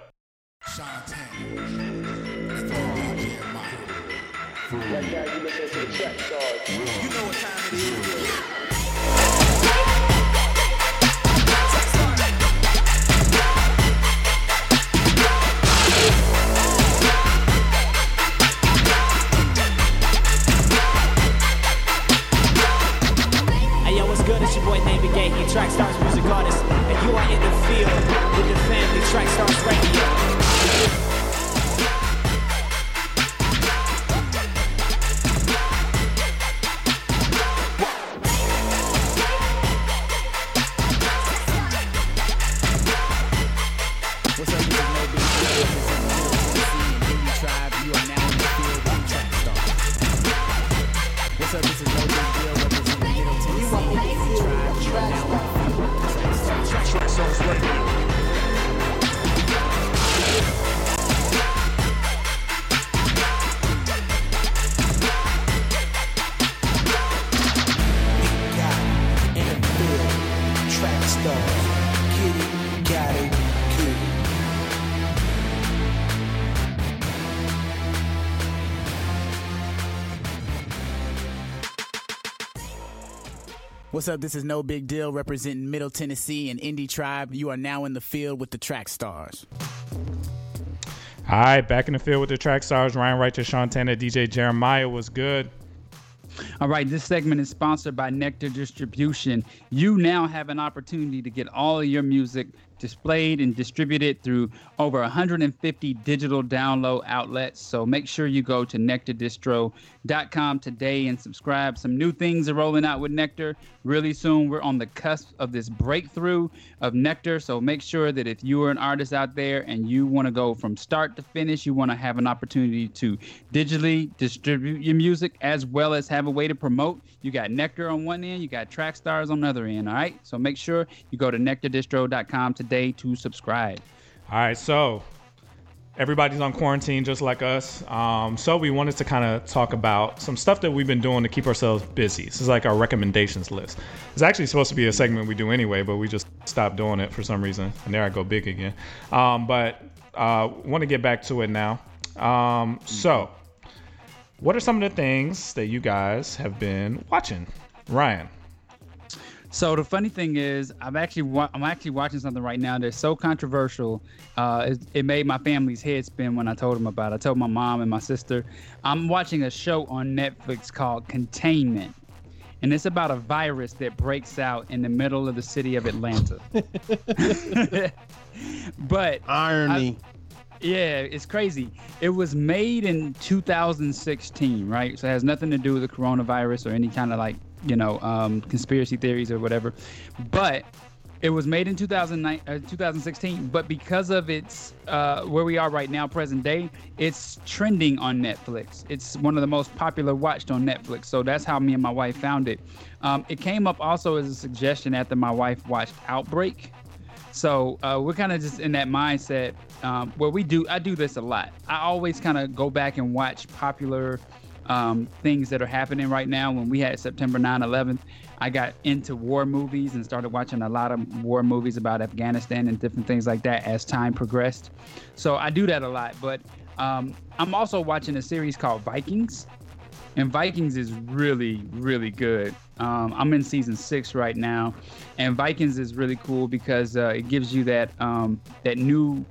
Sean Tanner. Right now, you listen to the track stars. You know what time it is. Navigate track Stars music artist, and you are in the field with the family. Track Stars Radio. What's up? This is No Big Deal representing Middle Tennessee and Indie Tribe. You are now in the field with the Track Stars. All right, back in the field with the Track Stars. Ryan Righteous Sean Tanner, DJ Jeremiah was good. All right, this segment is sponsored by Nectar Distribution. You now have an opportunity to get all of your music displayed and distributed through over 150 digital download outlets. So make sure you go to nectardistro.com today and subscribe. Some new things are rolling out with Nectar really soon. We're on the cusp of this breakthrough of Nectar. So make sure that if you are an artist out there and you want to go from start to finish, you want to have an opportunity to digitally distribute your music as well as have a way to promote. You got Nectar on one end, you got Trackstars on the other end. All right. So make sure you go to nectardistro.com today day to subscribe. All right, so everybody's on quarantine just like us. Um, so we wanted to kind of talk about some stuff that we've been doing to keep ourselves busy. This is like our recommendations list. It's actually supposed to be a segment we do anyway, but we just stopped doing it for some reason. And there I go big again. Um, but uh, want to get back to it now. Um, so, what are some of the things that you guys have been watching? Ryan. So the funny thing is, I'm actually wa- I'm actually watching something right now that's so controversial. Uh, it, it, made my family's head spin when I told them about it. I told my mom and my sister. I'm watching a show on Netflix called Containment, and it's about a virus that breaks out in the middle of the city of Atlanta. but irony. I, yeah, it's crazy. It was made in 2016, right? So it has nothing to do with the coronavirus or any kind of like you know, um, conspiracy theories or whatever. But it was made in 2009, uh, 2016, but because of its uh, where we are right now, present day, it's trending on Netflix. It's one of the most popular watched on Netflix. So that's how me and my wife found it. Um, it came up also as a suggestion after my wife watched Outbreak. So uh, we're kind of just in that mindset um, where we do. I do this a lot. I always kind of go back and watch popular um, things that are happening right now. When we had September 9 11th, I got into war movies and started watching a lot of war movies about Afghanistan and different things like that as time progressed. So I do that a lot. But um, I'm also watching a series called Vikings. And Vikings is really, really good. Um, I'm in season six right now, and Vikings is really cool because uh, it gives you that um, that new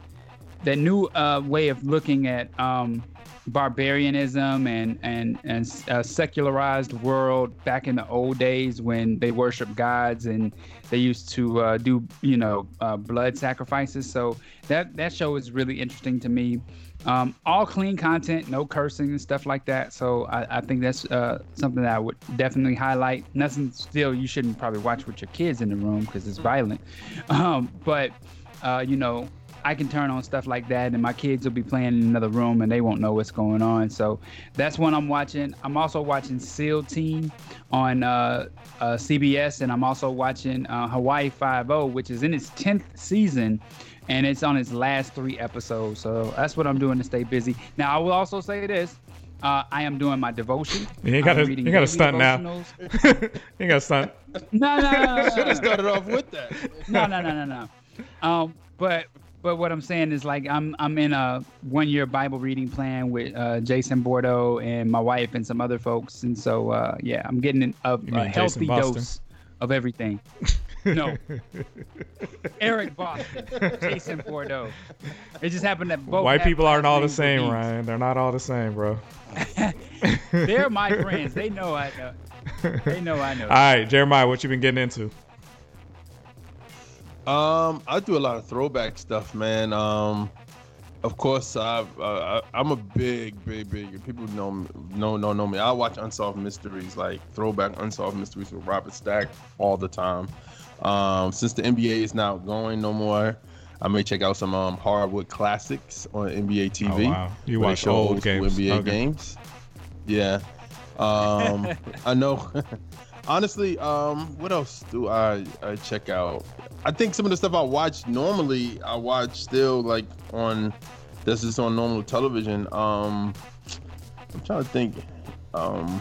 that new uh, way of looking at um, barbarianism and and and a secularized world back in the old days when they worship gods and they used to uh, do you know uh, blood sacrifices. So that that show is really interesting to me. Um, all clean content, no cursing and stuff like that. So I, I think that's uh, something that I would definitely highlight. Nothing still you shouldn't probably watch with your kids in the room because it's violent. Um, but uh, you know, I can turn on stuff like that, and my kids will be playing in another room, and they won't know what's going on. So that's what I'm watching. I'm also watching SEAL Team on uh, uh, CBS, and I'm also watching uh, Hawaii Five O, which is in its tenth season, and it's on its last three episodes. So that's what I'm doing to stay busy. Now I will also say this. Uh, I am doing my devotion. You ain't gotta, you gotta stunt now. you ain't gotta stunt. No, no, no, no, no, Should have started off with that. no, no, no, no, no. Um, but but what I'm saying is like I'm I'm in a one year Bible reading plan with uh, Jason Bordeaux and my wife and some other folks, and so uh, yeah, I'm getting an- a, a healthy dose of everything. No, Eric Boston, Jason Bordeaux. It just happened that both White people aren't all the same. Ryan. They're not all the same, bro. They're my friends. They know I know. They know I know. All right, Jeremiah, what you been getting into? Um, I do a lot of throwback stuff, man. Um, of course, I, uh, I I'm a big, big, big. People know me- know know know me. I watch unsolved mysteries, like throwback unsolved mysteries with Robert Stack all the time. Um, since the NBA is not going no more, I may check out some um hardwood classics on NBA TV. Oh, wow. You watch old old games. NBA Okay. games. Yeah. Um, I know. Honestly, um, what else do I, I check out? I think some of the stuff I watch normally, I watch still like on this is on normal television. Um, I'm trying to think. Um,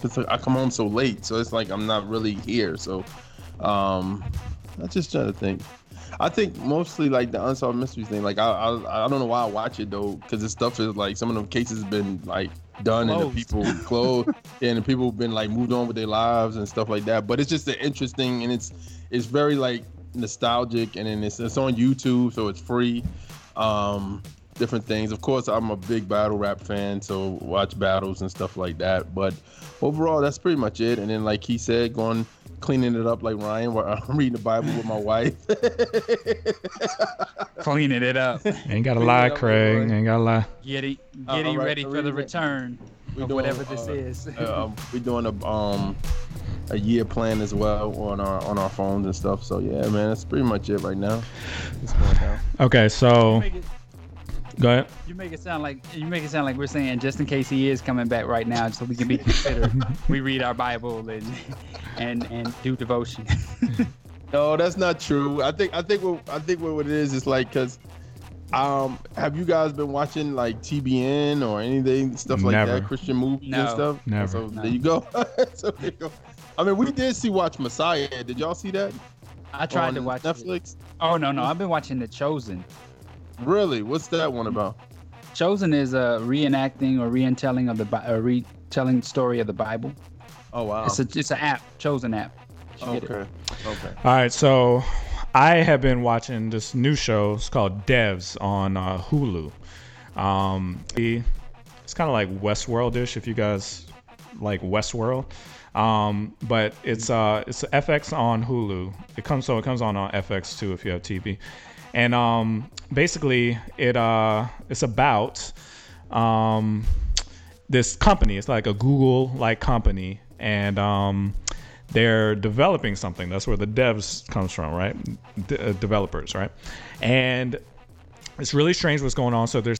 'cause I come home so late, so it's like I'm not really here. So, um, I'm just trying to think. I think mostly like the unsolved mysteries thing. Like I, I, I don't know why I watch it though, because the stuff is like some of them cases been like done and the Closed. people closed, and the people have been like moved on with their lives and stuff like that. But it's just the interesting and it's it's very like nostalgic and then it's it's on YouTube, so it's free. Um, different things. Of course, I'm a big battle rap fan, so watch battles and stuff like that. But overall, that's pretty much it. And then, like he said, going cleaning it up like Ryan, while I'm reading the Bible with my wife. Cleaning it up. Ain't gotta lie, Craig. boy. Ain't gotta lie. Getting Uh, getting ready for the we- return we of doing, whatever this uh, is. uh, um, we're doing a um a year plan as well on our on our phones and stuff. So yeah, man, that's pretty much it right now. What's going down? Okay, so it- go ahead. You make it sound like you make it sound like we're saying just in case he is coming back right now, so we can be considered. we read our Bible and and and do devotion. No, that's not true. I think I think what I think what it is is like because um have you guys been watching like TBN or anything stuff like Never. that Christian movies and stuff? Never. So No. there you go. so there you go. I mean, we did see Watch Messiah. Did y'all see that? I tried to watch it. Netflix. Oh no no, I've been watching The Chosen. Really? What's that one about? Chosen is a reenacting or retelling of the a retelling story of the Bible. Oh wow. It's a it's an app, Chosen app. You should get it. okay. Okay. All right, so I have been watching this new show. It's called Devs on uh, Hulu. Um, it's kind of like Westworld-ish, if you guys like Westworld. Um, but it's uh, it's FX on Hulu. It comes so it comes on on FX too if you have TV. And um, basically, it uh, it's about um, this company. It's like a Google like company, and um, they're developing something. That's where the devs comes from, right? Uh, developers, right? And it's really strange what's going on. So there's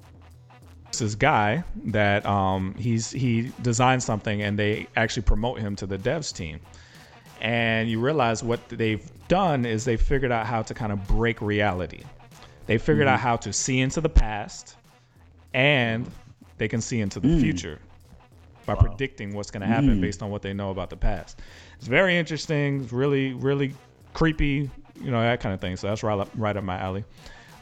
this guy that um, he's he designed something, and they actually promote him to the devs team. And you realize what they've done is they figured out how to kind of break reality. They figured out how to see into the past, and they can see into the future by predicting what's going to happen based on what they know about the past. It's very interesting. It's really, really creepy, you know, that kind of thing. So that's right up, right up my alley.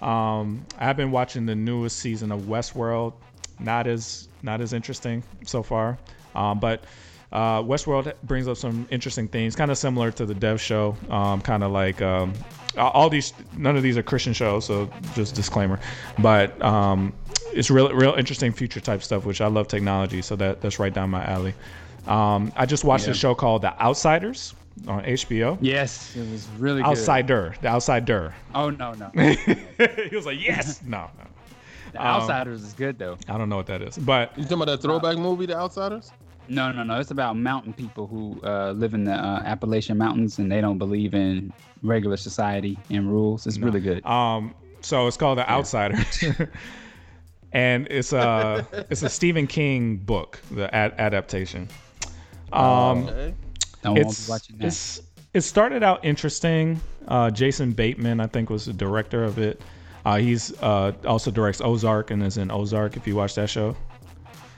Um, I've been watching the newest season of Westworld. Not as not as interesting so far, um, but uh, Westworld brings up some interesting things, kind of similar to the Dev Show. Um, kind of like um, all these. None of these are Christian shows, so just disclaimer. But um, it's real, real interesting future type stuff, which I love technology, so that that's right down my alley. Um, I just watched a show called The Outsiders on HBO. Yes, it was really good. Outsider, The Outsider. Oh no no. he was like, yes, no, no. The Outsiders is good though. I don't know what that is, but You talking about that throwback movie, The Outsiders? No, no, no. It's about mountain people who uh, live in the uh, Appalachian Mountains and they don't believe in regular society and rules. It's really good. Um, so it's called The Outsiders, and it's a it's a Stephen King book, the ad- adaptation. Um, Okay. I won't it's be watching that. it's it started out interesting. Uh, Jason Bateman, I think, was the director of it. Uh, he's uh, also directs Ozark and is in Ozark. If you watch that show,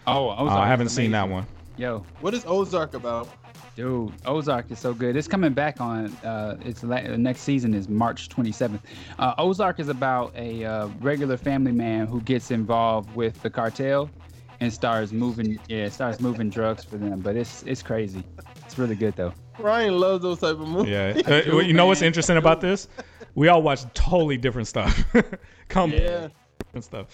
oh, Uh, Ozark I haven't seen that one. Yo, What is Ozark about? dude, Ozark is so good. It's coming back on. Uh, its la- the next season is March 27th. Uh, Ozark is about a uh, regular family man who gets involved with the cartel and starts moving. Yeah, starts moving drugs for them. But it's it's crazy. It's really good though. Ryan loves those type of movies. Yeah. Uh, well, you know what's interesting about this? We all watch totally different stuff. Come Yeah. different stuff.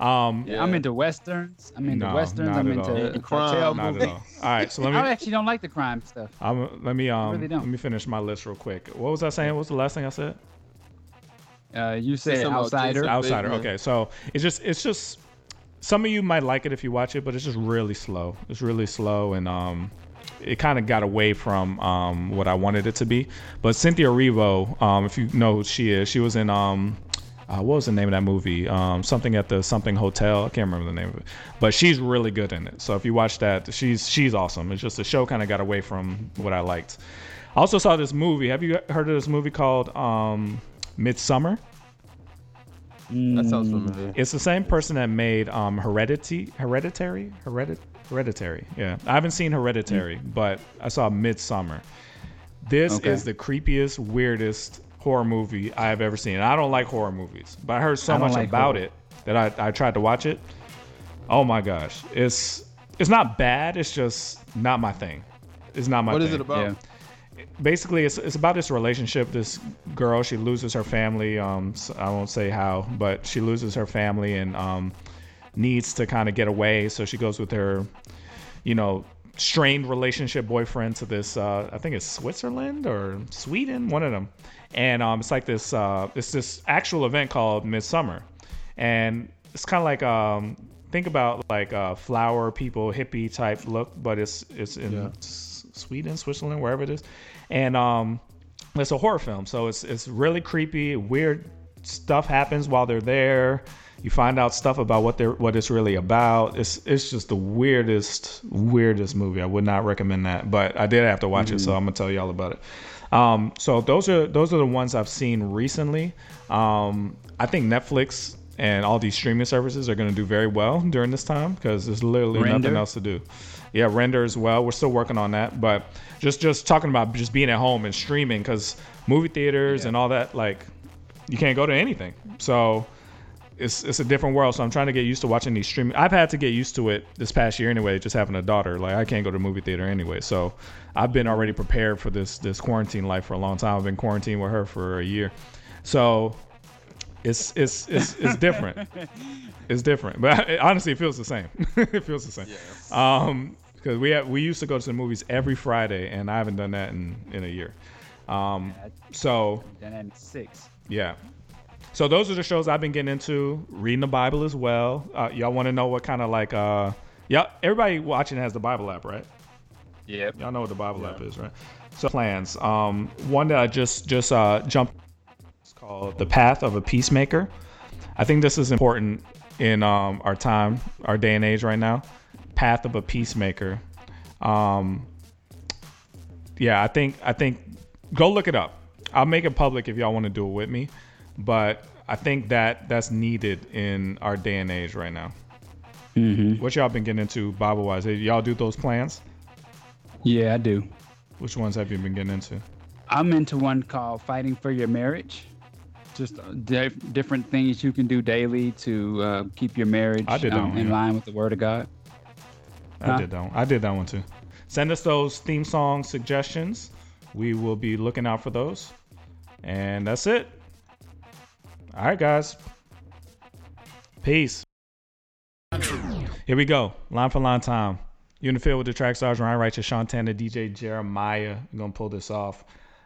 Um, Yeah, I'm into westerns. I'm into No, westerns. not I'm at into And crime. not movies. at all. All right, so let me. I actually don't like the crime stuff. I'm, let me um really don't. let me finish my list real quick. What was I saying? What was the last thing I said? Uh, you said something about outsider. Outsider. Okay, so it's just it's just some of you might like it if you watch it, but it's just really slow. It's really slow and um it kind of got away from um what I wanted it to be. But Cynthia Erivo, um if you know who she is, she was in um uh, what was the name of that movie? Um, something at the something hotel. I can't remember the name of it, but she's really good in it. So if you watch that, she's she's awesome. It's just the show kind of got away from what I liked. I also saw this movie. Have you heard of this movie called um, Midsommar? That sounds Mm. familiar. It's the same person that made um, Heredity, Hereditary, Heredit, Hereditary. Yeah, I haven't seen Hereditary, but I saw Midsommar. This Okay. is the creepiest, weirdest horror movie I have ever seen. And I don't like horror movies, but I heard so I much like about horror. it that I, I tried to watch it. Oh my gosh, it's it's not bad. It's just not my thing. It's not my. What thing. is it about? Yeah. Basically it's, it's about this relationship. This girl she loses her family um i won't say how but she loses her family and um needs to kind of get away. So she goes with her you know strained relationship boyfriend to this uh i think it's switzerland or sweden one of them. And um it's like this uh it's this actual event called midsummer. And it's kind of like um think about like uh flower people hippie type look but it's it's in Yeah. Sweden, Switzerland, wherever it is, and um, it's a horror film. So it's it's really creepy. Weird stuff happens while they're there. You find out stuff about what they're what it's really about. It's it's just the weirdest weirdest movie. I would not recommend that, but I did have to watch it, so I'm gonna tell you all about it. Um, so those are those are the ones I've seen recently. Um, I think Netflix and all these streaming services are going to do very well during this time because there's literally nothing else to do. Yeah, render as well. We're still working on that, but just just talking about just being at home and streaming because movie theaters and all that like you can't go to anything. So it's it's a different world. So I'm trying to get used to watching these streaming. I've had to get used to it this past year anyway. Just having a daughter, like I can't go to movie theater anyway. So I've been already prepared for this this quarantine life for a long time. I've been quarantined with her for a year, so it's it's it's it's different. It's different, but it, honestly, it feels the same. it feels the same. Um, because we have, we used to go to the movies every Friday, and I haven't done that in in a year. Um, so Then at six. yeah. So those are the shows I've been getting into. Reading the Bible as well. Uh, y'all want to know what kind of like uh, yeah. Everybody watching has the Bible app, right? Yep. Y'all know what the Bible app is, right? So plans. Um, one that I just just uh jumped. It's called The Path of a Peacemaker. I think this is important in um our time, our day and age right now. Path of a Peacemaker. Um, yeah, I think I think go look it up. I'll make it public if y'all want to do it with me, but I think that that's needed in our day and age right now. Mm-hmm. What y'all been getting into Bible wise? Y'all do those plans? Yeah, I do. Which ones have you been getting into? I'm into one called Fighting for Your Marriage. Just uh, dif- different things you can do daily to uh, keep your marriage I did that um, in line with the Word of God. I did that one. I did that one too. Send us those theme song suggestions. We will be looking out for those. And that's it. All right, guys. Peace. Here we go. Line for line time. You in the field with the track stars, Ryan Righteous, Sean Tanner, DJ Jeremiah. I'm going to pull this off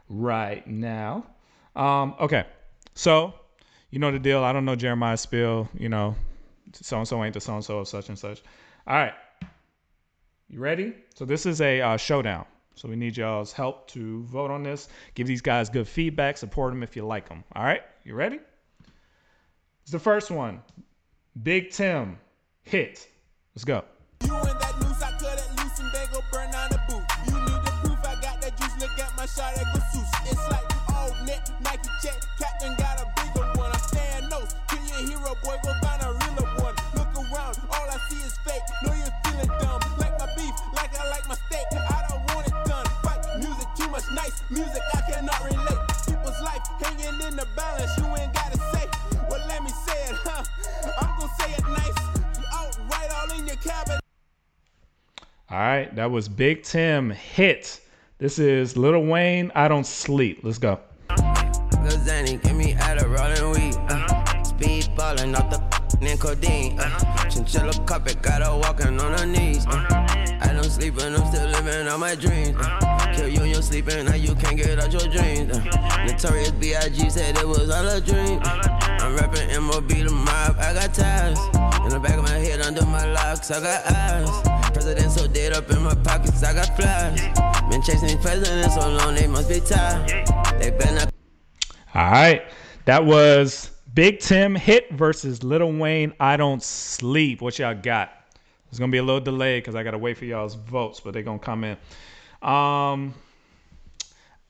right now. Um, okay. So, you know the deal. I don't know Jeremiah Spill, you know, so and so ain't the so and so of such and such. All right. You ready? So this is a uh, showdown. So we need y'all's help to vote on this. Give these guys good feedback. Support them if you like them. All right? You ready? It's the first one. Big Tim hit. Let's go. That was Big Tim hit. This is Little Wayne. I don't sleep. Let's go. Zanny, give me weed. Uh, speed ballin' off the codeine. Uh, chinchilla carpet, got her walking on her knees. I don't sleep and I'm still living on my dreams. Kill you now you can't get out your dreams. Notorious B.I.G. said it was all a dream. I'm rapping MOB mob, I got ties. In the back of my head, under my locks, I got eyes. So dead up in my pockets, I got flies. Been chasing presidents so long, they must be tired. They better not. All right, that was Big Tim hit versus Little Wayne. I don't sleep. What y'all got? It's gonna be a little delay because I gotta wait for y'all's votes, but they're gonna come in. Um,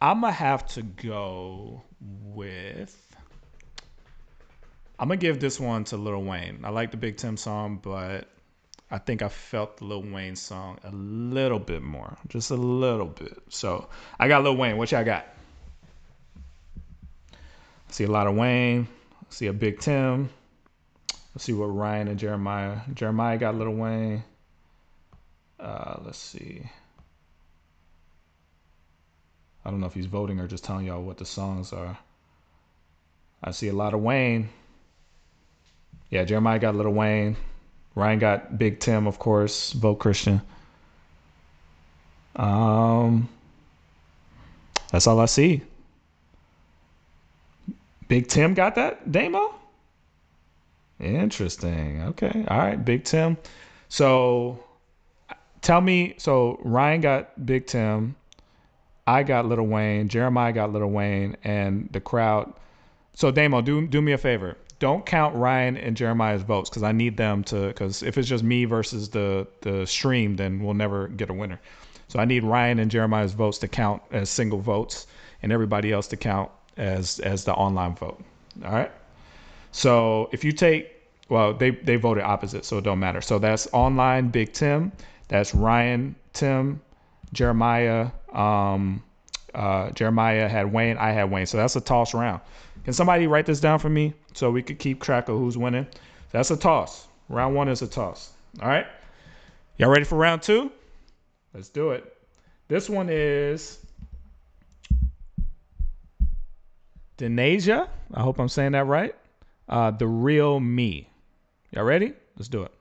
I'm gonna have to go with. I'm gonna give this one to Lil Wayne. I like the Big Tim song, but I think I felt the Lil Wayne song a little bit more, just a little bit. So I got Lil Wayne. What y'all got? See a lot of Wayne. See a Big Tim. Let's see what Ryan and Jeremiah. Jeremiah got Little Wayne. Uh, let's see. I don't know if he's voting or just telling y'all what the songs are. I see a lot of Wayne. Yeah, Jeremiah got Little Wayne. Ryan got Big Tim, of course. Vote Christian. Um, that's all I see. Big Tim got that Damo. Interesting. Okay. All right, Big Tim. So, tell me. So Ryan got Big Tim. I got Little Wayne. Jeremiah got Little Wayne, and the crowd. So Damo, do do me a favor. Don't count Ryan and Jeremiah's votes because I need them to. Because if it's just me versus the the stream, then we'll never get a winner. So I need Ryan and Jeremiah's votes to count as single votes, and everybody else to count as as the online vote. All right. So if you take well, they they voted opposite, so it don't matter. So that's online Big Tim, that's Ryan Tim, Jeremiah. Um, uh, Jeremiah had Wayne, I had Wayne. So that's a toss round. Can somebody write this down for me so we could keep track of who's winning? That's a toss. Round one is a toss. All right. Y'all ready for round two? Let's do it. This one is Denasia. I hope I'm saying that right. Uh, the real me. Y'all ready? Let's do it.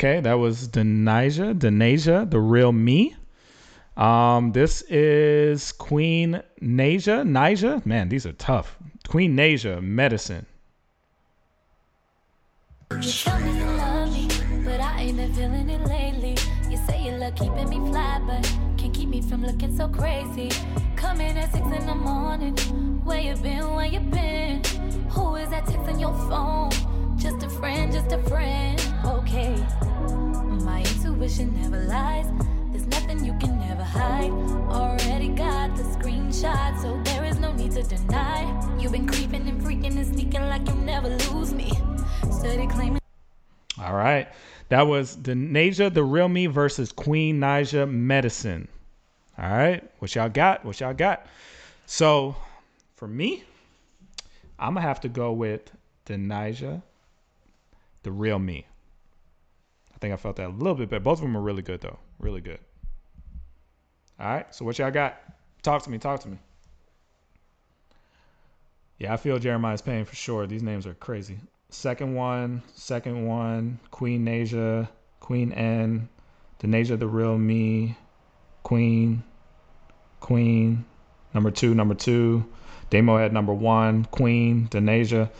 Okay, that was Denasia, Denasia, the real me. Um, this is Queen Nasia, Nasia. Man, these are tough. Queen Nasia, medicine. Keeping me fly, but can't keep me from looking so crazy. Coming at six in the morning. Where you been? Where you been? Who is that texting your phone? Just a friend, just a friend. Okay. My intuition never lies. There's nothing you can never hide. Already got the screenshot, so there is no need to deny. You've been creeping and freaking and sneaking like you'll never lose me. Steady claiming. All right. That was Denasia, the real me versus Queen Naja medicine. All right. What y'all got? What y'all got? So for me, I'm going to have to go with Denasia, the real me. I think I felt that a little bit better. Both of them are really good though. Really good. All right. So what y'all got? Talk to me. Talk to me. Yeah, I feel Jeremiah's pain for sure. These names are crazy. Second one, second one, Queen Nasia, Queen N, Denasia the real me, Queen, Queen, number two, number two. Damo had number one, Queen, Denasia.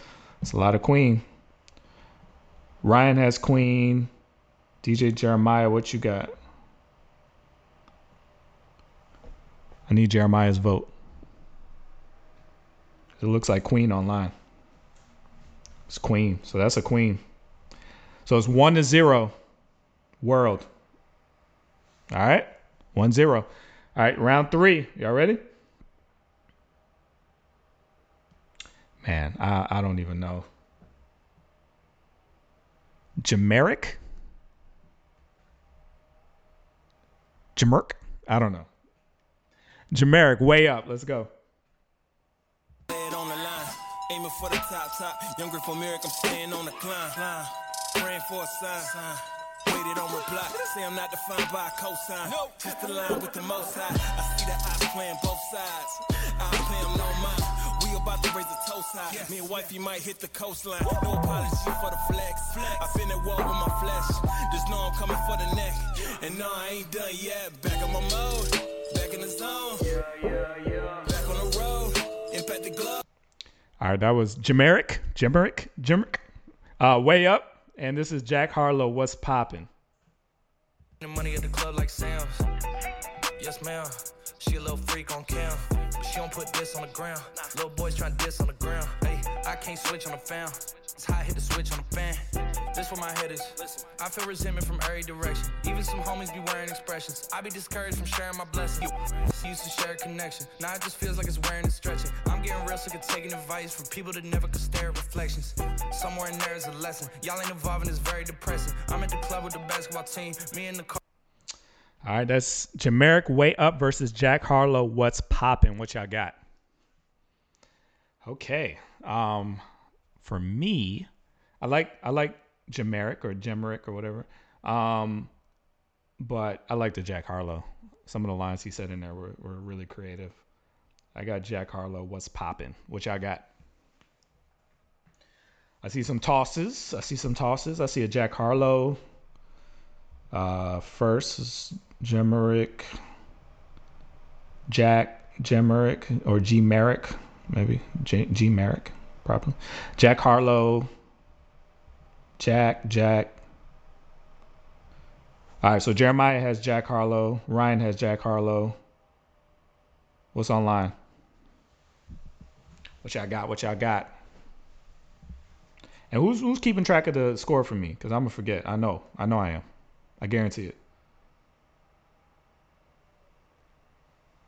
It's a lot of Queen. Ryan has Queen. DJ Jeremiah, what you got? I need Jeremiah's vote. It looks like Queen online. It's Queen. So that's a Queen. So it's one to zero. World. All right. One zero. All right. Round three. Y'all ready? Man, I, I don't even know. Jameric? Jamerk? I don't know. Jameric, way up. Let's go. Aiming for the top, top. Younger from Eric, I'm staying on the climb. climb. Praying for a sign. sign. Waited on. Say I'm not defined by a cosign. Nope. Just the line with the most high. I see the eyes playing both sides. I them no mind. We about to raise a toast high. Yes. Me and wifey might hit the coastline. No apology for the flex. flex. I been at war with my flesh. Just know I'm coming for the neck. And no, I ain't done yet. Back on my mode. Back in the zone. Yeah, yeah, yeah. Back on the road. Impact the glove. All right, that was Jameric, Jameric, Jameric, uh, way up, and this is Jack Harlow. What's popping? The money at the club like Sam's. Yes, ma'am. She a little freak on cam, but she don't put this on the ground. Little boys trying to diss on the ground. Hey, I can't switch on the fan. It's hot, hit the switch on the fan. This where my head is. I feel resentment from every direction. Even some homies be wearing expressions. I be discouraged from sharing my blessings. Used to share a connection. Now it just feels like it's wearing and stretching. I'm getting real sick of taking advice from people that never could stare at reflections. Somewhere in there is a lesson. Y'all ain't and it's very depressing. I'm at the club with the basketball team. Me and the car. All right, that's Jameric Way Up versus Jack Harlow. What's popping? What y'all got? Okay. Um, for me, I like I like Jameric or Gemeric or whatever. Um, but I like the Jack Harlow. Some of the lines he said in there were, were really creative. I got Jack Harlow. What's popping? Which I got. I see some tosses. I see some tosses. I see a Jack Harlow. Uh, first is Gemeric, Jack Gemeric or G Merrick, maybe G, G Merrick, probably. Jack Harlow, Jack, Jack. All right, so Jeremiah has Jack Harlow. Ryan has Jack Harlow. What's online? What y'all got? What y'all got? And who's who's keeping track of the score for me? Because I'm gonna forget. I know. I know I am. I guarantee it.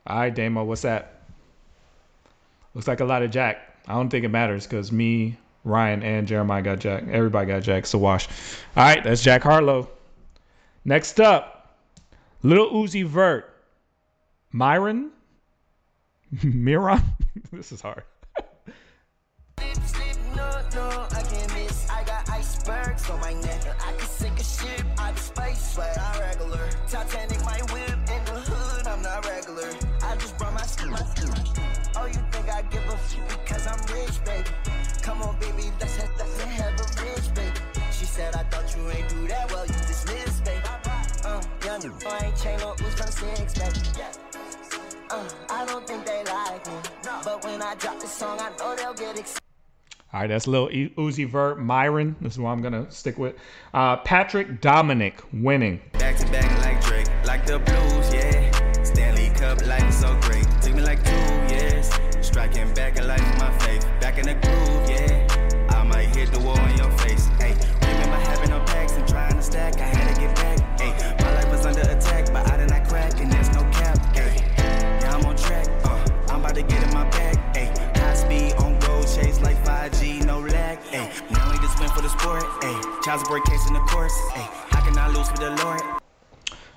All right, Damo, what's that? Looks like a lot of Jack. I don't think it matters because me, Ryan, and Jeremiah got Jack. Everybody got Jack. So wash. All right, that's Jack Harlow. Next up, Little Uzi Vert, Myron, Miron. this is hard. no, I can't miss. I got icebergs on my neck. I can sink a ship out of space, but I'm regular. Titanic, my whip in the hood, I'm not regular. Oh, you think I give a f because I'm rich, baby? Come on, baby, let's have, let's have a rich, baby. She said, I thought you ain't do that well, you dismissed, baby. Uh, young, I ain't chain on who's from six, baby. Uh, I don't think they like me, but when I drop this song, I know they'll get excited. All right, that's Lil Uzi Vert, Myron. This is what I'm gonna stick with. Uh, Patrick Dominic winning. Back to back like Drake, like the blues,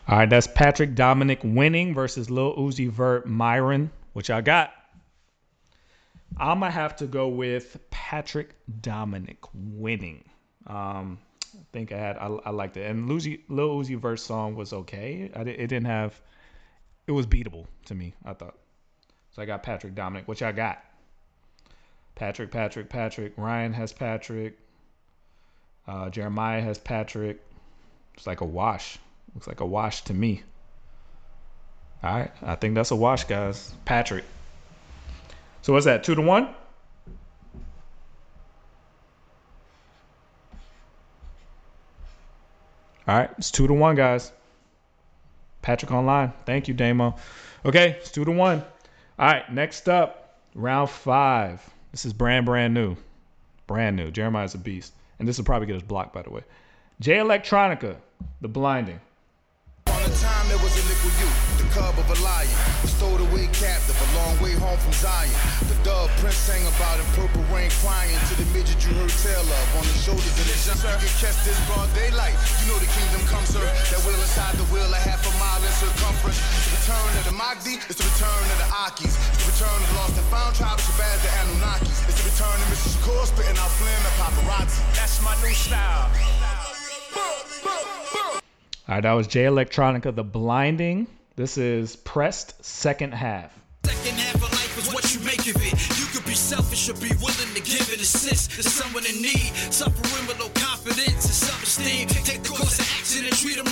All right, that's Patrick Dominic winning versus Lil Uzi Vert, Myron. Which I got. I'm gonna have to go with Patrick Dominic winning. Um, I think I had I, I liked it. And Lil Uzi, verse song was okay. I, it didn't have it was beatable to me. I thought. So I got Patrick Dominic, which I got. Patrick, Patrick, Patrick. Ryan has Patrick. Uh, Jeremiah has Patrick. It's like a wash. Looks like a wash to me. All right, I think that's a wash, guys. Patrick. So what's that? Two to one. All right, it's two to one, guys. Patrick online. Thank you, Damo. Okay, it's two to one. All right, next up, round five. This is brand brand new, brand new. Jeremiah's a beast, and this will probably get us blocked, by the way. Jay Electronica, The Blinding. On the time there was a nickel you, the cub of a lion, the stowed away captive, a long way home from Zion. The dove Prince sang about in purple rain crying to the midget you heard tell of on the shoulders of the jump. You can catch this broad daylight. You know the kingdom comes, sir. That wheel inside the wheel, a half a mile in circumference. It's the return of the Mahdi, it's the return of the Akis. It's the return of the lost and found tribe, Shabazz, the Anunnakis. It's the return of Mr. Shakur spitting out flame and paparazzi. That's my new style. All right, that was Jay Electronica, The Blinding. This is pressed second half. Second half of life is what you make of it. You could be selfish or be willing to give it assist to someone in need. Suffering with low confidence and self-esteem. Take course of action and treat him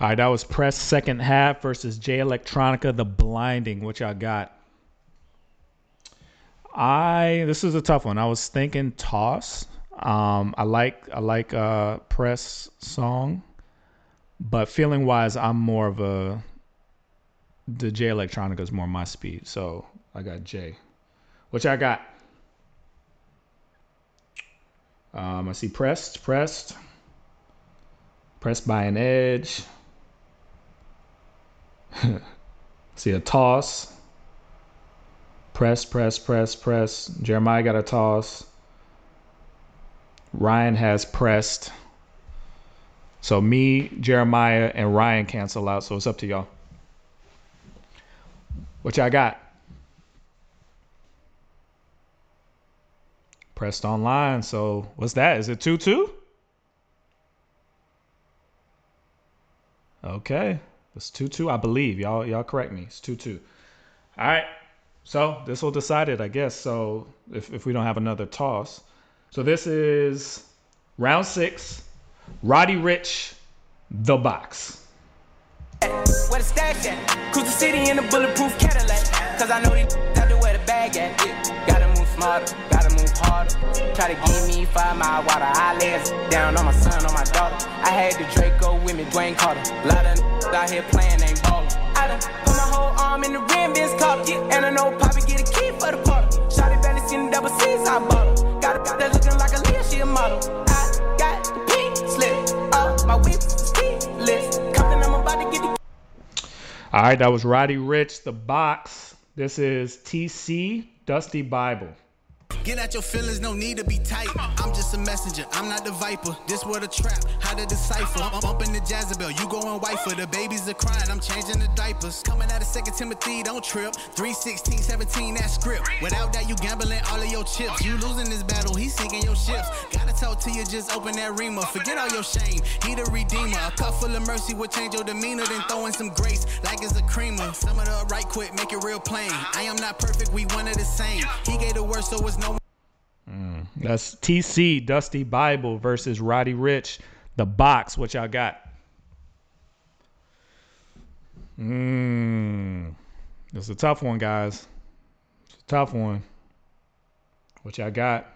All right, that was press second half versus Jay Electronica, The Blinding, which I got. I this is a tough one. I was thinking toss. Um, I like I like uh press song, but feeling wise, I'm more of a the Jay Electronica is more my speed. So I got J, which I got. Um, I see pressed, pressed, pressed by an edge. see a toss. Press, press, press, press. Jeremiah got a toss. Ryan has pressed. So me, Jeremiah, and Ryan cancel out. So it's up to y'all. What y'all got? Pressed online. So what's that? Is it 2 2? Okay. It's 2 2, I believe. Y'all y'all correct me. It's 2 2. All right. So this will decide it, I guess. So if, if we don't have another toss. So this is round six. Roddy Ricch, The Box. Where the stash at? Cruise the city in a bulletproof Cadillac. Cause I know these where the bag at. Yeah. Smarter, gotta move harder. Try to give me five mile water. I down on my son, on my daughter. I had the Draco with me, Dwayne Carter. Lot of out here playing, ain't ballin'. I done put my whole arm in the rim, cop. Yeah. And I know Poppy get a key for the Valley seen the double C's, I bought. Got a that looking like a Leah, she a model. I got the pink slip. Oh, my whip I'm about to get the All right, that was Roddy Ricch, The Box. This is TC, Dusty Bible. Get at your feelings, no need to be tight. I'm just a messenger, I'm not the viper. This word a trap, how to decipher. I'm bumping the Jezebel, you going white for the babies are crying. I'm changing the diapers. Coming out of Second Timothy, don't trip. 316, 17, that script. Without that, you gambling all of your chips. You losing this battle, he sinking your ships. Gotta talk to you, just open that reamer. Forget all your shame, he the redeemer. A cup full of mercy will change your demeanor, then throw in some grace like it's a creamer. Some of the right quick, make it real plain. I am not perfect, we one of the same. He gave the word, so it's no That's TC, Dusty Bible versus Roddy Ricch, The Box. What y'all got? Mmm. It's a tough one, guys. It's a tough one. What y'all got?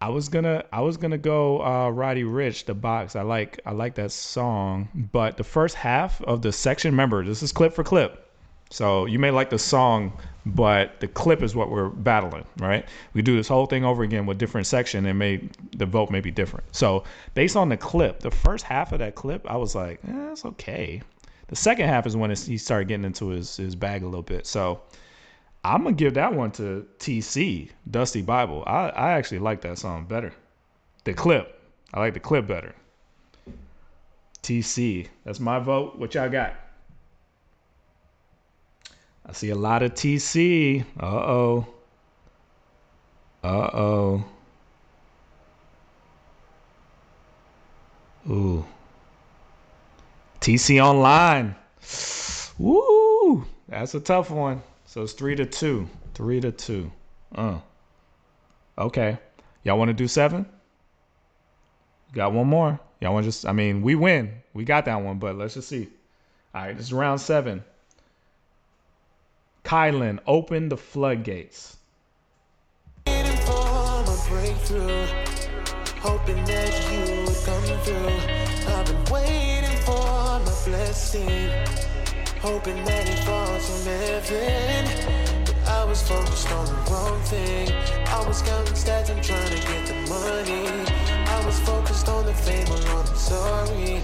I was gonna I was gonna go uh, Roddy Ricch, The Box. I like I like that song, but the first half of the section, remember, this is clip for clip. So you may like the song, but the clip is what we're battling, right? We do this whole thing over again with different section and may the vote may be different. So based on the clip, the first half of that clip, I was like, eh, it's okay. The second half is when he started getting into his his bag a little bit. So I'm gonna give that one to TC Dusty Bible. I I actually like that song better. The clip, I like the clip better. TC, that's my vote. What y'all got? I see a lot of TC. Uh oh. Uh oh. Ooh. TC online. Woo! That's a tough one. So it's three to two. Three to two. Uh. Okay. Y'all want to do seven? Got one more. Y'all want to just, I mean, we win. We got that one, but let's just see. All right, this is round seven. Kylan, open the floodgates. Hoping that you would come through. I've been waiting for my blessing. Hoping that it falls from heaven. But I was focused on the wrong thing. I was counting stats and trying to get the money. I was focused on the fame, Lord, I'm sorry.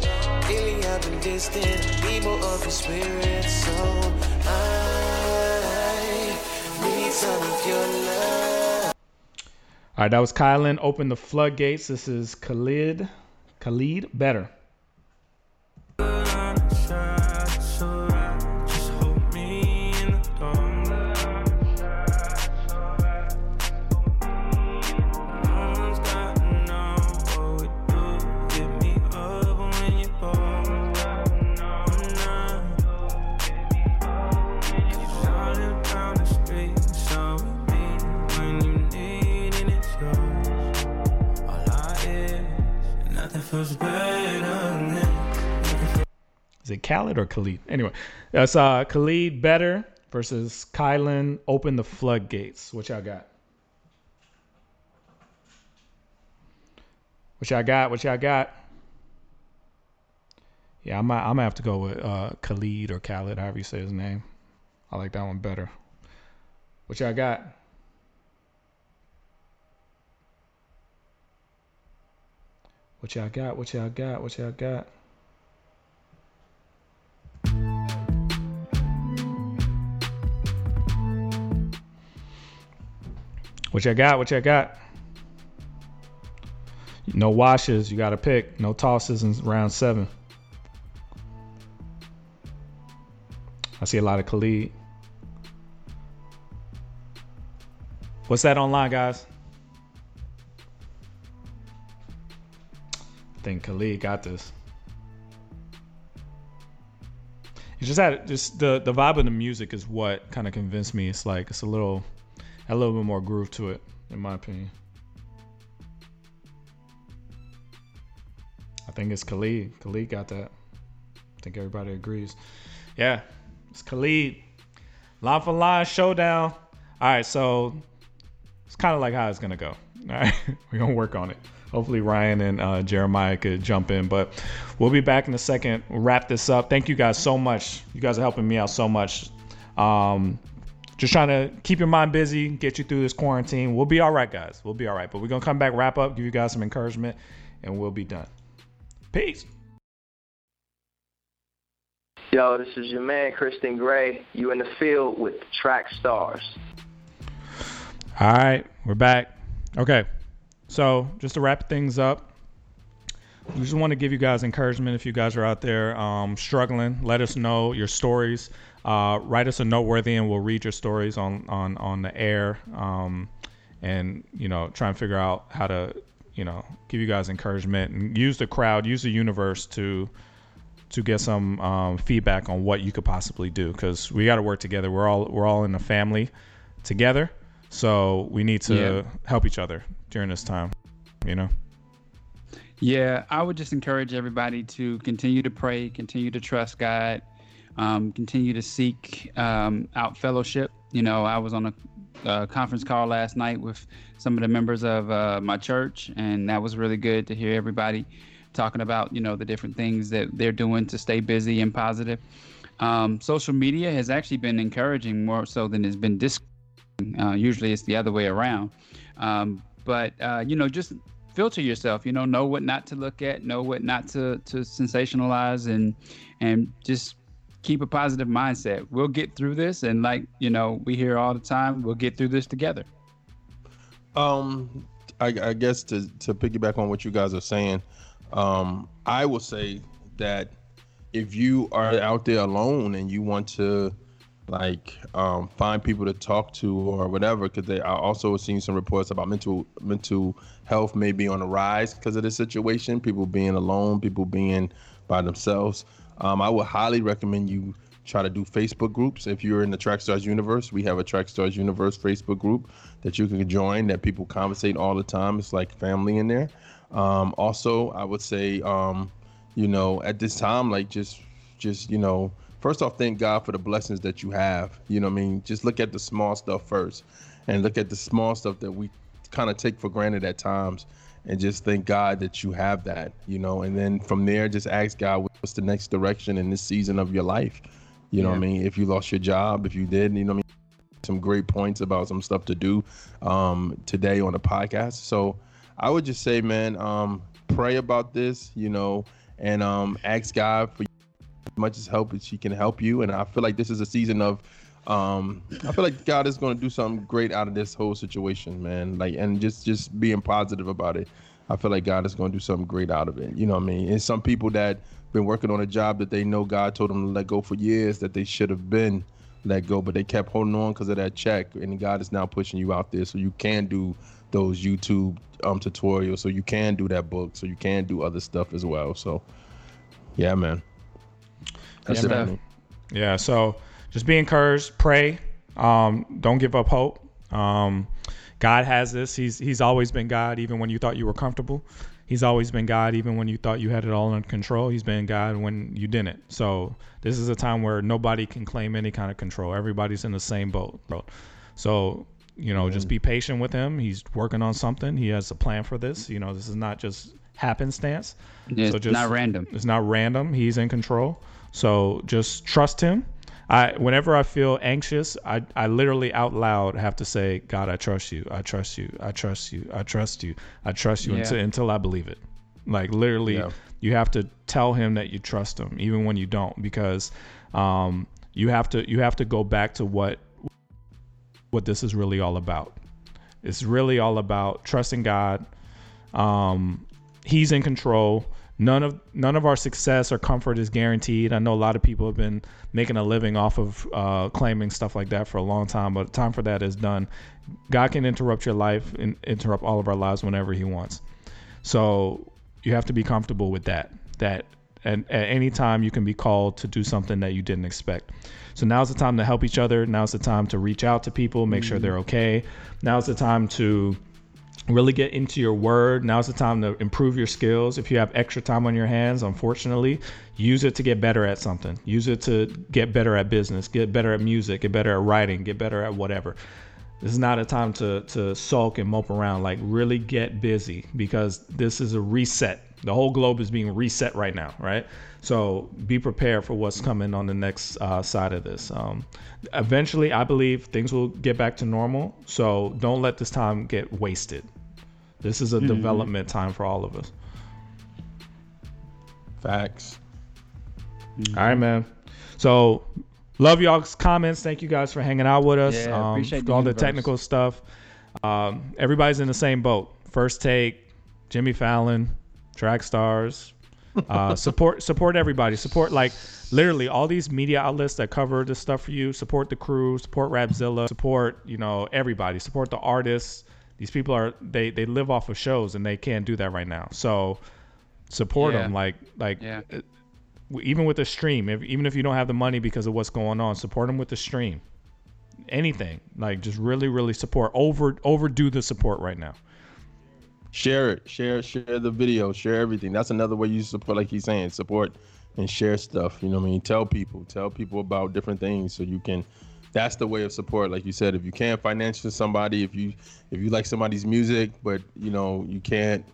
Lately I've been distant, of spirit. So I All right, that was Kylan. Open the floodgates. This is Khalid. Khalid Better. Is it Khaled or Khalid? Anyway, that's uh, Khalid Better versus Kylan Open the Floodgates. What y'all got? What y'all got? What y'all got? Yeah, I might, I'm gonna have to go with uh, Khalid or Khaled, however you say his name. I like that one better. What y'all got? What y'all got? What y'all got? What y'all got? What y'all got? What y'all got? No washes. You got to pick. No tosses in round seven. I see a lot of Khalid. What's that online, guys? I think Khalid got this. It's just that just the the vibe of the music is what kind of convinced me. It's like it's a little a little bit more groove to it, in my opinion. I think it's Khalid. Khalid got that. I think everybody agrees. Yeah, it's Khalid. Line for line showdown. All right, so it's kind of like how it's gonna go. All right, we're gonna work on it. Hopefully Ryan and uh, Jeremiah could jump in, but we'll be back in a second. We'll wrap this up. Thank you guys so much. You guys are helping me out so much. Um, just trying to keep your mind busy, get you through this quarantine. We'll be all right, guys. We'll be all right. But we're gonna come back, wrap up, give you guys some encouragement, and we'll be done. Peace. Yo, this is your man, Kristen Gray. You in the field with Track Stars. All right, we're back. Okay, so just to wrap things up, we just want to give you guys encouragement if you guys are out there um, struggling. Let us know your stories. Uh, write us a noteworthy, and we'll read your stories on on on the air. Um, and you know, try and figure out how to you know give you guys encouragement and use the crowd, use the universe to to get some um, feedback on what you could possibly do because we got to work together. We're all we're all in a family together, so we need to Yeah. help each other during this time. You know. Yeah, I would just encourage everybody to continue to pray, continue to trust God, um, continue to seek um, out fellowship. You know, I was on a, uh conference call last night with some of the members of uh, my church, and that was really good to hear everybody talking about, you know, the different things that they're doing to stay busy and positive. Um, social media has actually been encouraging more so than it's been dis. Uh, usually it's the other way around. Um, but uh, you know, just filter yourself. You know, know what not to look at, know what not to to sensationalize, and and just keep a positive mindset. We'll get through this, and like you know, we hear all the time, we'll get through this together. Um, I, I guess to to piggyback on what you guys are saying, um, I will say that if you are out there alone and you want to like um, find people to talk to or whatever, because they I also seen some reports about mental mental health may be on the rise because of this situation. People being alone, people being by themselves. Um, I would highly recommend you try to do Facebook groups. If you're in the Track Stars universe, we have a Track Stars universe Facebook group that you can join that people conversate all the time. It's like family in there. Um, also, I would say, um, you know, at this time, like just, just you know, first off, thank God for the blessings that you have. You know, I mean, just look at the small stuff first, and look at the small stuff that we kind of take for granted at times and just thank God that you have that, you know, and then from there, just ask God what's the next direction in this season of your life. You know what I mean? If you lost your job, if you did, you know what I mean? Some great points about some stuff to do um, today on the podcast. So I would just say, man, um, pray about this, you know, and um, ask God for as much as help as He can help you. And I feel like this is a season of um i feel like god is going to do something great out of this whole situation man like and just just being positive about it i feel like god is going to do something great out of it you know what i mean and some people that been working on a job that they know god told them to let go for years that they should have been let go but they kept holding on because of that check and god is now pushing you out there so you can do those youtube um tutorials so you can do that book so you can do other stuff as well so yeah man That's yeah, man. yeah so just be encouraged, pray, um, don't give up hope. Um, God has this. He's he's always been God, even when you thought you were comfortable. He's always been God, even when you thought you had it all under control. He's been God when you didn't. So this is a time where nobody can claim any kind of control. Everybody's in the same boat. So you know, mm-hmm. just be patient with him. He's working on something. He has a plan for this. You know, this is not just happenstance. It's so just, not random. It's not random. He's in control. So just trust him I whenever I feel anxious, I, I literally out loud have to say, God, I trust you. I trust you. I trust you. I trust you. I trust you yeah. until until I believe it. Like literally yeah. you have to tell him that you trust him even when you don't because um, you have to you have to go back to what what this is really all about. It's really all about trusting God. Um, he's in control none of none of our success or comfort is guaranteed. I know a lot of people have been making a living off of uh, claiming stuff like that for a long time, but time for that is done. God can interrupt your life and interrupt all of our lives whenever He wants. So you have to be comfortable with that. That and at any time you can be called to do something that you didn't expect. So now's the time to help each other. Now's the time to reach out to people, make mm-hmm. sure they're okay. Now's the time to really get into your word. Now's the time to improve your skills. If you have extra time on your hands, unfortunately, use it to get better at something. Use it to get better at business, get better at music, get better at writing, get better at whatever. This is not a time to to sulk and mope around. Like really get busy because this is a reset. The whole globe is being reset right now, right? So be prepared for what's coming on the next uh, side of this. Um, eventually, I believe things will get back to normal. So don't let this time get wasted. This is a mm-hmm. development time for all of us. Facts. Mm-hmm. All right, man. So love y'all's comments. Thank you guys for hanging out with us. Yeah, um, appreciate all the, the technical stuff. Um, everybody's in the same boat. First take, Jimmy Fallon, Track Stars. Uh, support support everybody. Support like literally all these media outlets that cover this stuff for you. Support the crew. Support Rapzilla. Support you know everybody. Support the artists. These people are they they live off of shows and they can't do that right now. So support yeah. them like like yeah. Uh, even with the stream. If, even if you don't have the money because of what's going on, support them with the stream. Anything like just really really support. Over overdo the support right now. Share it, share share the video, share everything. That's another way you support, like he's saying, support and share stuff. You know what I mean? Tell people, tell people about different things so you can that's the way of support like you said if you can't financially somebody if you if you like somebody's music but you know you can't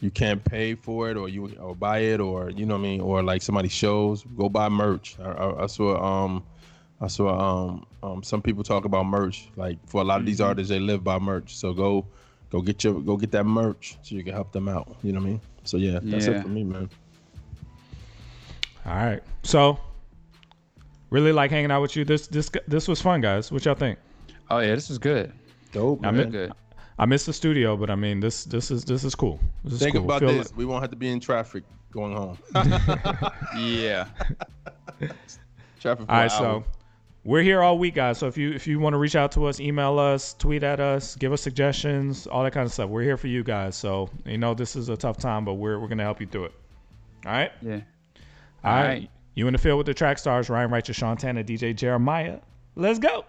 you can't pay for it or you or buy it or you know what I mean or like somebody's shows go buy merch I, I, I saw um I saw um, um some people talk about merch like for a lot of these mm-hmm. artists they live by merch so go go get your go get that merch so you can help them out you know what I mean so yeah that's yeah. it for me man all right so really like hanging out with you. This this this was fun, guys. What y'all think? Oh yeah, this was good. Dope, I man. mi- I missed the studio, but I mean this this is this is cool. This is Think cool. about Feel this. We won't have to be in traffic going home. yeah. Traffic for All an so hour. We're here all week, guys. So if you if you want to reach out to us, email us, tweet at us, give us suggestions, all that kind of stuff. We're here for you guys. So you know this is a tough time, but we're we're gonna help you through it. All right. Yeah. All All right. right. You in the field with the track stars, Ryan Righteous, Sean Tanner, DJ Jeremiah. Let's go.